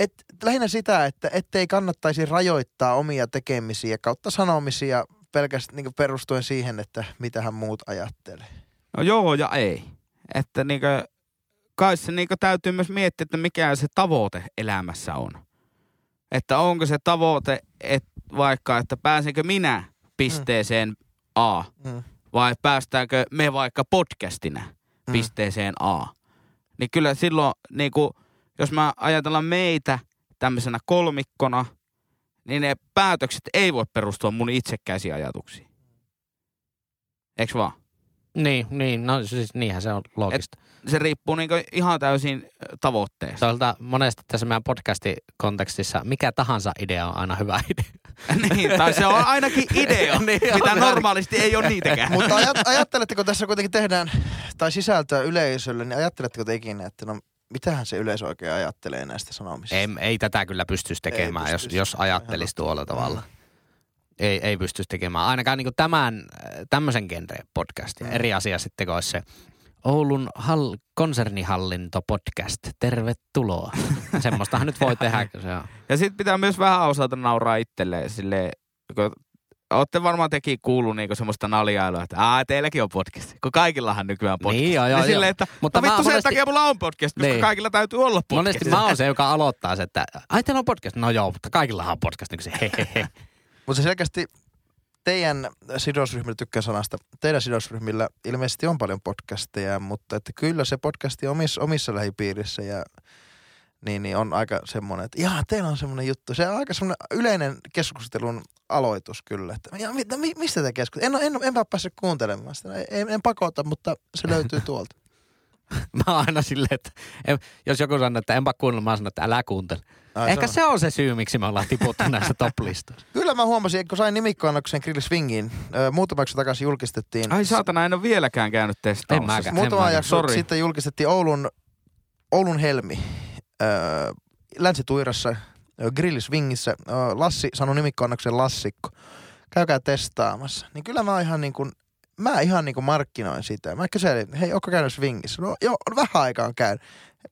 et, lähinnä sitä, että ettei kannattaisi rajoittaa omia tekemisiä kautta sanomisia pelkästään niin perustuen siihen, että mitähän muut ajattelee. No joo ja ei. Että niinkö, kai se niinkö täytyy myös miettiä, että mikä se tavoite elämässä on. Että onko se tavoite, että vaikka, että pääsenkö minä pisteeseen A, Mm. vai päästäänkö me vaikka podcastina Mm. pisteeseen A. Niin kyllä silloin, niin kuin, jos mä ajatellaan meitä tämmöisenä kolmikkona, niin ne päätökset ei voi perustua mun itsekkäisiin ajatuksiin. Eiks vaan? Niin, niin, no siis niinhän se on loogista. Se riippuu niin ihan täysin tavoitteesta. Toisaalta monesti tässä meidän podcastin kontekstissa mikä tahansa idea on aina hyvä idea. niin, tai se on ainakin idea, Niin on mitä se normaalisti ei ole niitäkään. Mutta ajat, ajatteletteko tässä kuitenkin tehdään, tai sisältöä yleisölle, niin ajatteletteko te ikinä, että no mitähän se yleisö oikein ajattelee näistä sanomisista? Ei, ei tätä kyllä pystyisi tekemään, Ei jos, pystyisi. jos ajattelisi tuolla tavalla. Ei, ei pystyisi tekemään. Ainakaan niin tämän, tämmöisen genreen podcastia. Mm. Eri asia sitten, kun olisi se Oulun hall, konsernihallinto-podcast. Tervetuloa. Semmoistahan nyt voi tehdä. Se on. Ja sitten pitää myös vähän osata nauraa itselleen silleen, kun Olette varmaan tekin kuullut niinku semmoista naljailua, että Aa, teilläkin on podcast. Kun kaikillahan nykyään podcast. Niin, joo, joo, niin silleen, joo. että Mutta Mutta no vittu sen monesti- takia mulla on podcast, koska Niin. kaikilla täytyy olla podcast. Monesti mä oon se, joka aloittaa se, että ai teillä on podcast. No joo, mutta kaikillahan on podcast. Niin se he, he, he. Mutta se selkeästi teidän sidosryhmillä, tykkään sanasta, teidän sidosryhmillä ilmeisesti on paljon podcasteja, mutta että kyllä se podcasti omissa, omissa lähipiirissä ja niin, niin on aika semmoinen, että jaa, teillä on semmoinen juttu. Se on aika semmoinen yleinen keskustelun aloitus kyllä. Että, ja, mi, mi, mistä te keskustelette? En, en, en, en päässyt kuuntelemaan sitä. En, en pakota, mutta se löytyy tuolta. Mä oon aina silleen, että en, jos joku sanoo, että enpä kuunnella, mä sanon, että älä kuuntele. Ai, Ehkä on- se on se syy, miksi me ollaan tiputtu näissä top-listoissa. Kyllä mä huomasin, kun sain nimikkoannoksen Grill Swingiin, ö, muutama jakso takaisin julkistettiin. Ai saatana, en ole vieläkään käynyt En testaamassa. mäkään. Muutama jakso sitten julkistettiin Oulun, Oulun Helmi öö, Länsi-Tuirassa Grillisvingissä. Öö, Lassi sanoi nimikkoannoksen Lassikko. Käykää testaamassa. Niin kyllä mä ihan niin kuin, mä ihan niin kuin markkinoin sitä. Mä kyselin, hei, ootko käynyt Swingissä? No joo, vähän aikaa on käynyt.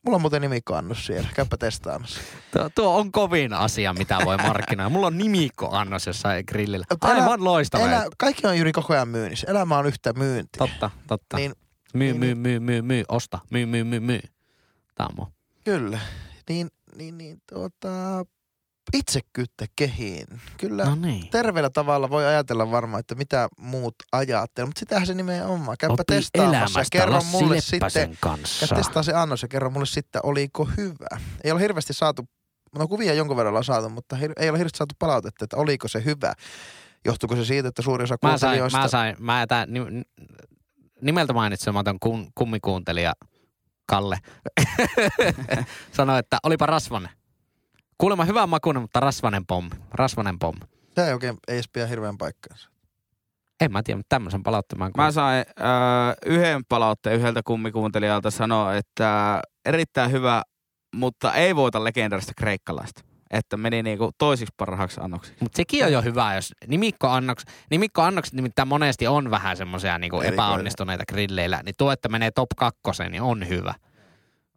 Mulla on muuten nimikkoannos siellä, käypä testaamassa. Tuo, tuo on kovin asia, mitä voi markkinoida. Mulla on nimikko-annos jossain grillillä. Aivan loistava. Elä, kaikki on juuri koko ajan myynnissä. Elämä on yhtä myyntiä. Totta, totta. Niin, Myy, niin, myy, myy, myy, myy, osta. Myy, myy, myy, myy. Tää on kyllä. Niin, niin, niin tuota, itsekkyyttä kehiin. Kyllä. No niin. terveellä tavalla voi ajatella varmaan, että mitä muut ajattelee, mutta sitähän se nimenomaan. Käypä testaamassa ja kerro mulle sitten, kanssa. käy testaa se annos ja kerro mulle sitten, oliko hyvä. Ei ole hirveästi saatu, no kuvia jonkun verran ollaan saatu, mutta hir- ei ole hirveästi saatu palautetta, että oliko se hyvä. Johtuuko se siitä, että suuri osa Mä sain, mä sain, mä jätän nim- nimeltä mainitsematon kum, kummikuuntelija Kalle sanoi, että olipa rasvanen. Kuulemma hyvä makuinen, mutta rasvanen pommi. Rasvanen pommi. Se ei oikein, ei edes pidä hirveän paikkaansa. En mä tiedä, mutta tämmöisen palautteen Mä sain äh, yhden palautteen yhdeltä kummikuuntelijalta sanoa, että erittäin hyvä, mutta ei voita legendarista kreikkalaista. Että meni niinku toisiksi parhaaksi annoksi. Mutta sekin on jo hyvä, jos nimikkoannokset, nimikkoannokset nimittäin monesti on vähän semmoisia niinku epäonnistuneita grilleillä, niin tuo, että menee top kakkoseen, niin on hyvä.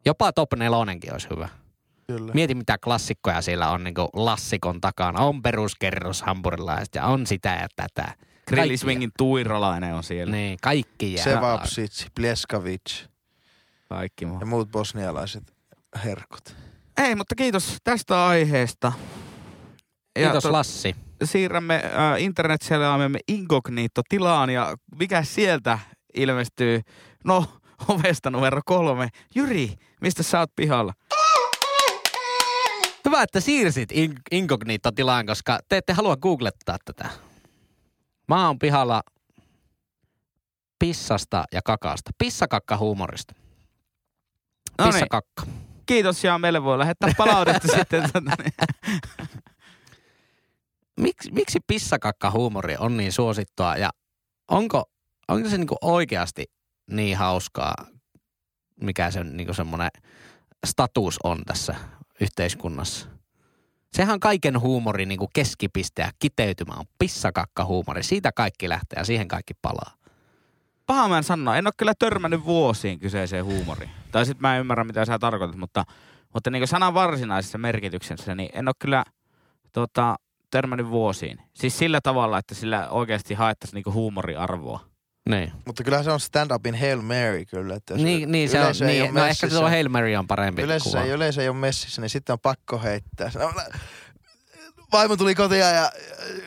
Jopa top nelonenkin olisi hyvä. Kyllä. Mieti mitä klassikkoja siellä on niinku lassikon takana. On peruskerros hampurilaiset ja on sitä ja tätä. Grilliswingin tuiralainen on siellä. Niin, kaikki jää. Sevapsic, Pleskavic Kaikki muu. ja muut bosnialaiset herkut. Ei, mutta kiitos tästä aiheesta. Kiitos to- Lassi. siirrämme äh, internet Incognito-tilaan ja mikä sieltä ilmestyy? No, ovesta numero kolme. Jyri, mistä sä oot pihalla? Hyvä, että siirsit in- incognito-tilaan, koska te ette halua googlettaa tätä. Mä oon pihalla pissasta ja kakasta. Pissakakka huumorista. No niin, Pissakakka. kiitos ja meille voi lähettää palautetta sitten. tota niin. Miksi, miksi pissakakka huumori on niin suosittua ja onko, onko se niinku oikeasti niin hauskaa, mikä se niinku semmoinen status on tässä yhteiskunnassa? Sehän on kaiken huumorin niinku keskipiste ja kiteytymä on pissakakka huumori. Siitä kaikki lähtee ja siihen kaikki palaa. Paha mä en sanoa. En ole kyllä törmännyt vuosiin kyseiseen huumoriin. Tai sitten mä en ymmärrä, mitä sä tarkoitat, mutta, mutta niin sanan varsinaisessa merkityksessä, niin en ole kyllä tota, törmännyt vuosiin. Siis sillä tavalla, että sillä oikeasti haettaisiin niinku huumoriarvoa. Niin, Mutta kyllähän se on stand-upin Hail Mary kyllä. Että jos niin, niin se on, niin, no ehkä se messissä- on Hail Mary on parempi Yleisössä kuva. ei, yleisö ei ole messissä, niin sitten on pakko heittää. No, Vaimo tuli kotiin ja, ja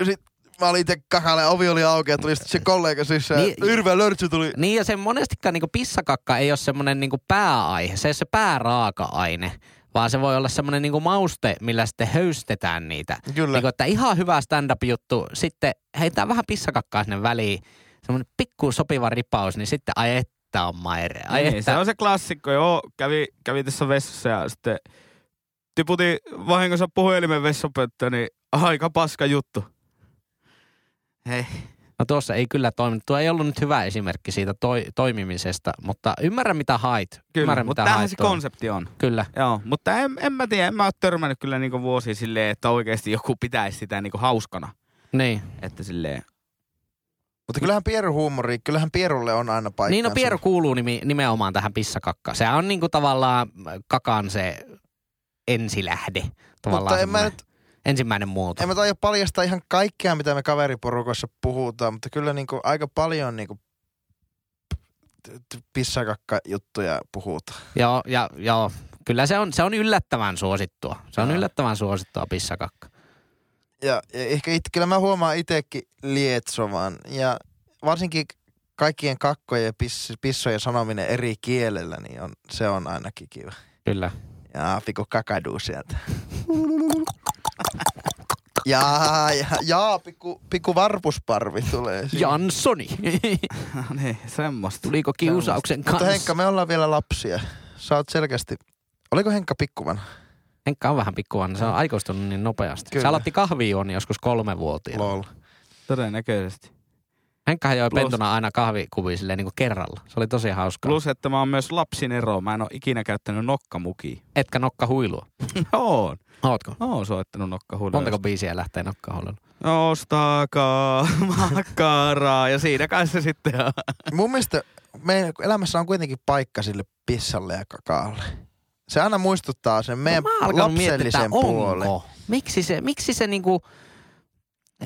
sit mä olin itse kakalle ovi oli auki ja tuli sitten se kollega sisään. Niin- Hirveä lörtsy tuli. Niin ja se monestikaan niinku pissakakka ei ole semmoinen niinku pääaihe, se ei ole se pääraaka-aine, vaan se voi olla semmoinen niinku mauste, millä sitten höystetään niitä. Kyllä. Niinku, että ihan hyvä stand-up-juttu, sitten heitään vähän pissakakkaa sinne väliin, semmoinen pikku sopiva ripaus, niin sitten ai että on maire. Ai Niin, että, se on se klassikko. Joo, kävi, kävi tässä vessassa ja sitten tiputin vahingossa puhelimen vessapönttöön, niin aika paska juttu. Hei. No tuossa ei kyllä toiminut. Tuo ei ollut nyt hyvä esimerkki siitä toi, toimimisesta, mutta ymmärrän mitä hait. Kyllä, ymmärrän, mutta tämähän se konsepti on. Kyllä. Joo, mutta en, en mä tiedä, en mä oon törmännyt kyllä niinku vuosia silleen, että oikeasti joku pitäisi sitä niinku hauskana. Niin. Että silleen, Mutta kyllähän pieruhuumori, kyllähän pierulle on aina paikka. Niin no Pieru kuuluu nimi, nimenomaan tähän pissakakkaan. Se on niinku tavallaan kakan se ensilähde. Tavallaan Mutta en mä nyt, ensimmäinen muoto. en mä taida paljastaa ihan kaikkea, mitä me kaveriporukossa puhutaan, mutta kyllä niinku aika paljon niinku pissakakka-juttuja puhutaan. Joo, ja, joo, kyllä se on, se on yllättävän suosittua. Se on yllättävän suosittua pissakakka. Ja, ja ehkä it, kyllä mä huomaan itsekin lietsovan. Ja varsinkin kaikkien kakkojen ja piss, pissojen sanominen eri kielellä, niin on, se on ainakin kiva. Kyllä. Ja pikku kakadu sieltä. Ja, ja, ja pikku, pikku varpusparvi tulee. siinä. Janssoni. no niin, semmoista. Tuliko kiusauksen Mutta kanssa? Henkka, me ollaan vielä lapsia. Sä oot selkeästi... Oliko Henkka pikkuvan? Henkka on vähän pikkuvan, se on aikuistunut niin nopeasti. Kyllä. Se aloitti kahvijuon joskus kolmevuotiaana. Lol. Todennäköisesti. Henkka joi Plus- pentuna aina kahvikuvia silleen niin kuin kerralla. Se oli tosi hauskaa. Plus, että mä oon myös lapsin ero. Mä en oo ikinä käyttänyt nokkamukia. Etkä nokka huilua. Oon. Ootko? Oon soittanut nokkahuilua. Montako biisiä lähtee nokka huilulla? Ostakaa makkaraa. Ja siinä kai se sitten on. Mun mielestä meidän elämässä on kuitenkin paikka sille pissalle ja kakaalle. Se aina muistuttaa sen meidän No miettiä, että lapsellisen puolen. Miksi se, miksi se niinku,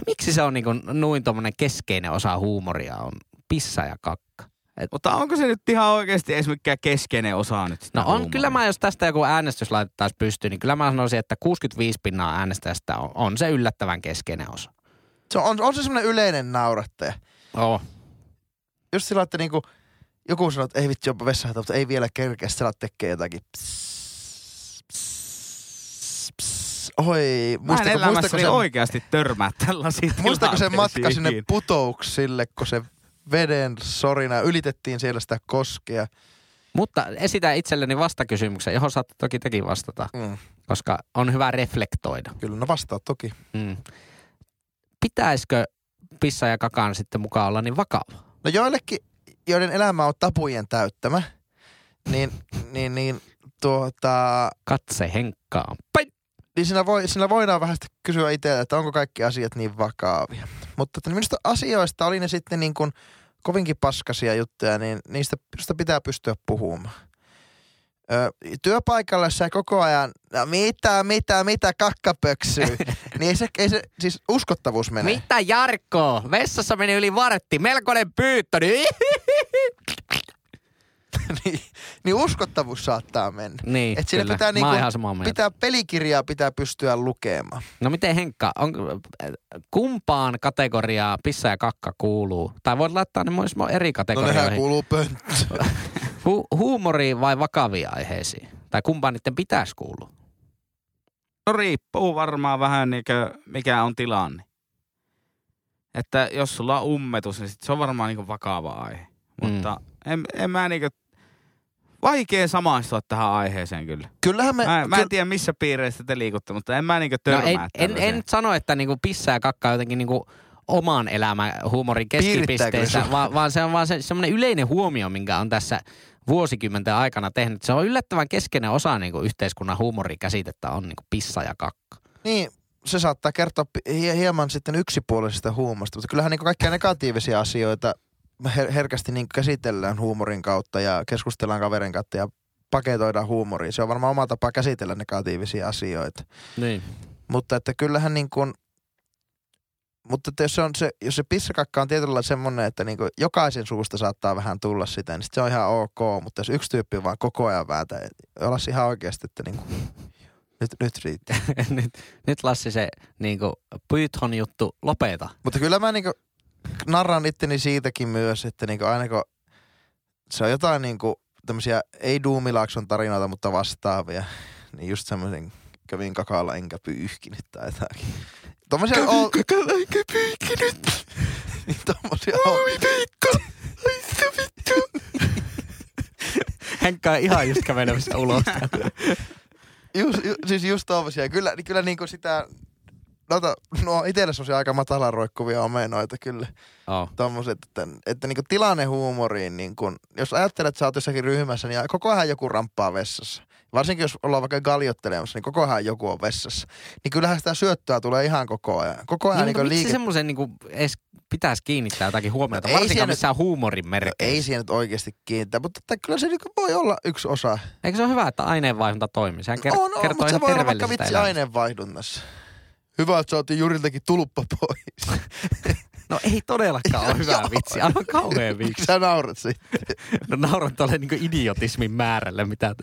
miksi se on niinku noin tommonen keskeinen osa huumoria on pissa ja kakka? Mutta onko se nyt ihan oikeasti edes mikään keskeinen osa nyt sitä No on, huumoria? kyllä mä, jos tästä joku äänestys laitettaisiin pystyyn, niin kyllä mä sanoisin, että 65 pinnaa äänestäjästä on, on se yllättävän keskeinen osa. Se on, on se semmoinen yleinen naurattaja. Oo. Just sillä, että niinku, joku sanoo, että ei vitsi, jopa vessahätä, mutta ei vielä kerkeä. Sillä tekee jotakin. Pss, pss, pss. Oi, muistako, muistako, elämässäni se, oikeasti törmää tällaisiin muistako se matka sinne putouksille, kun se veden sorina, ylitettiin siellä sitä koskea. Mutta esitä itselleni vastakysymyksen, johon saatte toki tekin vastata, Mm, koska on hyvä reflektoida. kyllä, no vastaa toki. Mm. Pitäisikö pissa ja kakaan sitten mukaan olla niin vakava? No joillekin, joiden elämä on tapujen täyttämä, niin, niin, niin tuota, Katse henkkaan. Päin! niin siinä, voi, siinä voidaan vähän kysyä itseltä, että onko kaikki asiat niin vakavia. Mutta että minusta asioista oli ne sitten niin kuin kovinkin paskasia juttuja, niin niistä, niistä pitää pystyä puhumaan. Ö, työpaikalla, sä koko ajan, no mitä, mitä, mitä, kakkapöksyy, niin ei se, ei se, siis uskottavuus menee. Mitä Jarkko? Vessassa meni yli vartti. Melkoinen pyyttö. Niin, niin, niin uskottavuus saattaa mennä. niin Et siinä kyllä. pitää, niinku, pitää pelikirjaa pitää pystyä lukemaan. No miten Henkka, on, kumpaan kategoriaa pissa ja kakka kuuluu? Tai voit laittaa ne myös eri No kategorioihin. nehän kuuluu pönttöön. Hu- huumoriin vai vakaviin aiheisiin? Tai kumpaan niiden pitäisi kuulua? No riippuu varmaan vähän niinkö, mikä on tilanne. Että jos sulla on ummetus, niin sit se on varmaan niinku vakava aihe. Mm. Mutta en, en mä niinkö, vaikea samaistua tähän aiheeseen kyllä. Kyllähän me... Mä, mä kyl- en tiedä missä piireissä te liikutte, mutta en mä niinkö törmää No en, en, en sano, että niinku pissa ja kakka on jotenkin niinku oman elämän huumorin keskipisteessä, vaan, vaan se on vaan se, semmoinen yleinen huomio, minkä on tässä vuosikymmenten aikana tehnyt. Se on yllättävän keskeinen osa niinku yhteiskunnan huumorikäsitettä on niinku pissa ja kakka. Niin, se saattaa kertoa hieman sitten yksipuolisesta huumasta, mutta kyllähän niin kaikkia negatiivisia asioita her- herkästi niin käsitellään huumorin kautta ja keskustellaan kaverin kautta ja paketoidaan huumoriin. Se on varmaan oma tapa käsitellä negatiivisia asioita. Niin. Mutta että kyllähän niin kuin, mutta jos se, on se, jos se pissakakka on tietyllä semmoinen, että niin kuin jokaisen suusta saattaa vähän tulla sitä, niin sit se on ihan ok. Mutta jos yksi tyyppi vaan koko ajan vääntää, olla ihan oikeasti, että niin kuin, nyt, nyt riittää. nyt, nyt Lassi se niinku Python juttu lopeta. Mutta kyllä mä niinku narran itteni siitäkin myös, että niinku aina kun se on jotain niinku tämmöisiä ei Duumilaakson tarinoita, mutta vastaavia, niin just semmoisen kävin kakalla enkä pyyhkinyt tai jotakin. Tommosia on... kakalla enkä pyyhkinyt. niin tommosia on. Oi Veikka, vittu. Henkka on ihan just kävelemässä ulos. Just, ju, siis just tommosia. Kyllä, niin kyllä niinku sitä... Noita, no itellä semmosia aika matalan roikkuvia omenoita kyllä. oh. tommoset, että, että niinku tilannehuumoriin, niin kun, jos ajattelet, että sä oot jossakin ryhmässä, niin koko ajan joku ramppaa vessassa. Varsinkin jos ollaan vaikka galjottelemassa, niin koko ajan joku on vessassa. Niin kyllähän sitä syöttöä tulee ihan koko ajan. Koko ajan Niin, niin, niin liike... semmoisen niinku edes pitäisi kiinnittää jotakin huomiota? No ei Varsinkaan missään huumorin No, merkeissä. ei siihen nyt oikeasti kiinnittää, mutta että kyllä se niinku voi olla yksi osa. Eikö se ole hyvä, että aineenvaihdunta toimii? Sehän ker- on, on, kertoo mutta se voi olla vaikka vitsi elämästä. aineenvaihdunnassa. Hyvä, että saatiin Juriltakin tulppa pois. No ei todellakaan ole hyvä vitsi. Aivan kauhea Miksi vitsi. sä naurat siitä? No nauran tuolle niinku idiotismin määrälle, mitä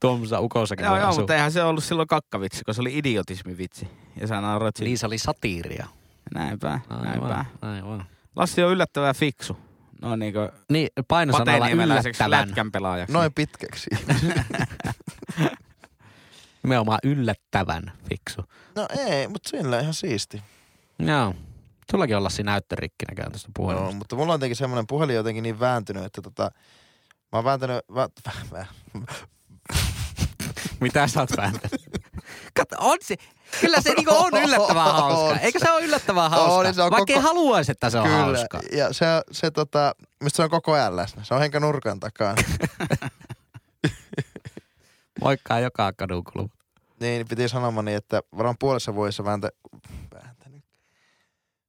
tuommoisessa ukossakin Joo, joo, mutta eihän se ollut silloin kakkavitsi, kun se oli idiotismivitsi. Ja sä nauroit siitä. Liisa oli satiiria. Näinpä, näinpä. Aivan. Lassi on yllättävän fiksu. No niin kuin Niin, painosanalla yllättävän. lätkän pelaajaksi. Noin pitkäksi. Nimenomaan yllättävän fiksu. No ei, mutta sillä ihan siisti. Joo. Sullakin on Lassi näyttörikki näköjään tuosta Joo, puhelimesta. mutta mulla on jotenkin semmoinen puhelin jotenkin niin vääntynyt, että tota, mä oon vääntänyt, vä, vä, vä, Mitä sä oot vääntänyt? Kato, on se, kyllä se niinku on yllättävän hauska. se. Eikö se ole yllättävän hauska? On, se on Vaikka koko- haluaisi, että se on kyllä. hauska. Ja se, se tota, mistä se on koko ajan läsnä. Se on henkä nurkan takaa. Moikkaa joka kadun kulma. niin, piti sanomani, että varmaan puolessa vuodessa vääntä.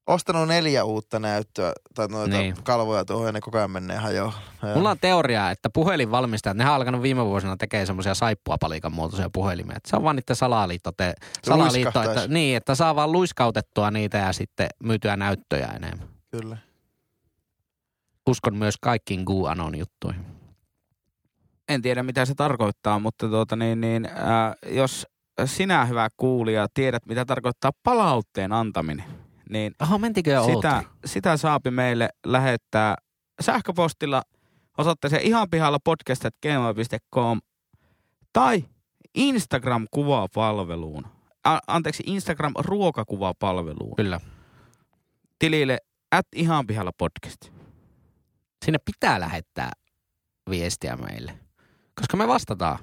Ostanut neljä uutta näyttöä tai noita Niin. niin. kalvoja tuohon ja ne koko ajan menee hajoa. Mulla on teoria, että puhelinvalmistajat, nehän on alkanut viime vuosina tekemään semmoisia saippuapalikan muotoisia puhelimia. Se on vaan niiden salaliitto, te, salaliitto että, niin, että saa vaan luiskautettua niitä ja sitten myytyä näyttöjä enemmän. Kyllä. Uskon myös kaikkiin QAnon juttuihin. En tiedä mitä se tarkoittaa, mutta tuota niin, niin ää, jos sinä hyvä kuulija tiedät mitä tarkoittaa palautteen antaminen, niin Oho, mentikö jo sitä, oltiin? sitä saapi meille lähettää sähköpostilla osoitteeseen ihan pihalla podcast.gmail.com tai Instagram-kuvapalveluun. A- anteeksi, Instagram-ruokakuvapalveluun. Kyllä. Tilille at ihan pihalla podcast. Sinne pitää lähettää viestiä meille. Koska me vastataan.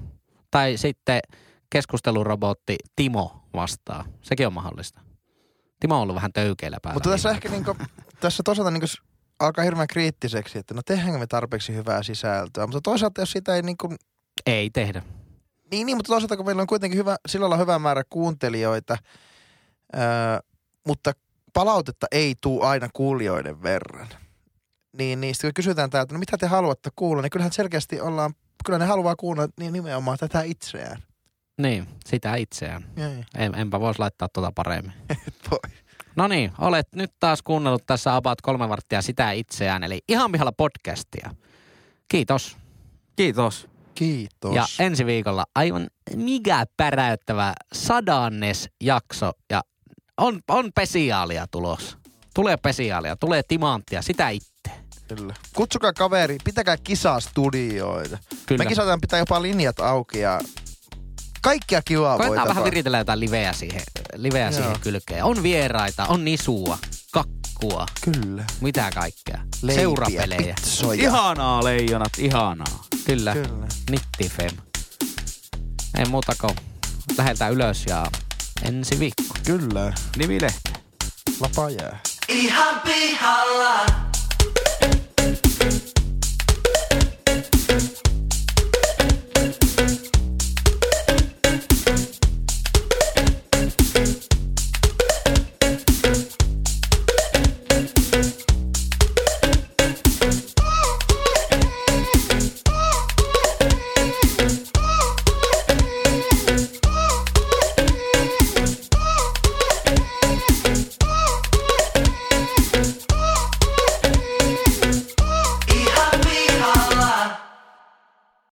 Tai sitten keskustelurobotti Timo vastaa. Sekin on mahdollista. Timo on ollut vähän töykeillä päällä. Mutta tässä ehkä niinku, tässä toisaalta niinku alkaa hirveän kriittiseksi, että no tehdäänkö me tarpeeksi hyvää sisältöä. Mutta toisaalta jos sitä ei niinku, Ei tehdä. niin, niin mutta toisaalta kun meillä on kuitenkin hyvä, sillä lailla hyvä määrä kuuntelijoita, öö, mutta palautetta ei tule aina kuulijoiden verran. Niin, niin sitten kun kysytään täältä, no mitä te haluatte kuulla, niin kyllähän selkeästi ollaan, kyllä ne haluaa kuulla niin nimenomaan tätä itseään. Niin, sitä itseään. Ei, En, enpä voisi laittaa tuota paremmin. voi. No niin, olet nyt taas kuunnellut tässä about kolme varttia sitä itseään, eli ihan pihalla podcastia. Kiitos. Kiitos. Kiitos. Ja ensi viikolla aivan mikä päräyttävä sadannes jakso ja on, on pesiaalia tulos. Tulee pesiaalia, tulee timanttia, sitä itse. Kyllä. Kutsukaa kaveri, pitäkää kisastudioita. Kyllä. Mekin saadaan pitää jopa linjat auki ja kaikkia kivaa voi Koetaan vähän tapahtua. viritellä jotain liveä siihen, liveä Joo. siihen kylkeen. On vieraita, on nisua, kakkua, Kyllä. mitä kaikkea. Leipiä, Seurapelejä. pitsoja. Ihanaa leijonat, ihanaa. Kyllä. Kyllä. Nittifem. Ei muuta kuin lähdetään ylös ja ensi viikko. Kyllä. Nimilehti. Lapa jää. Ihan pihalla.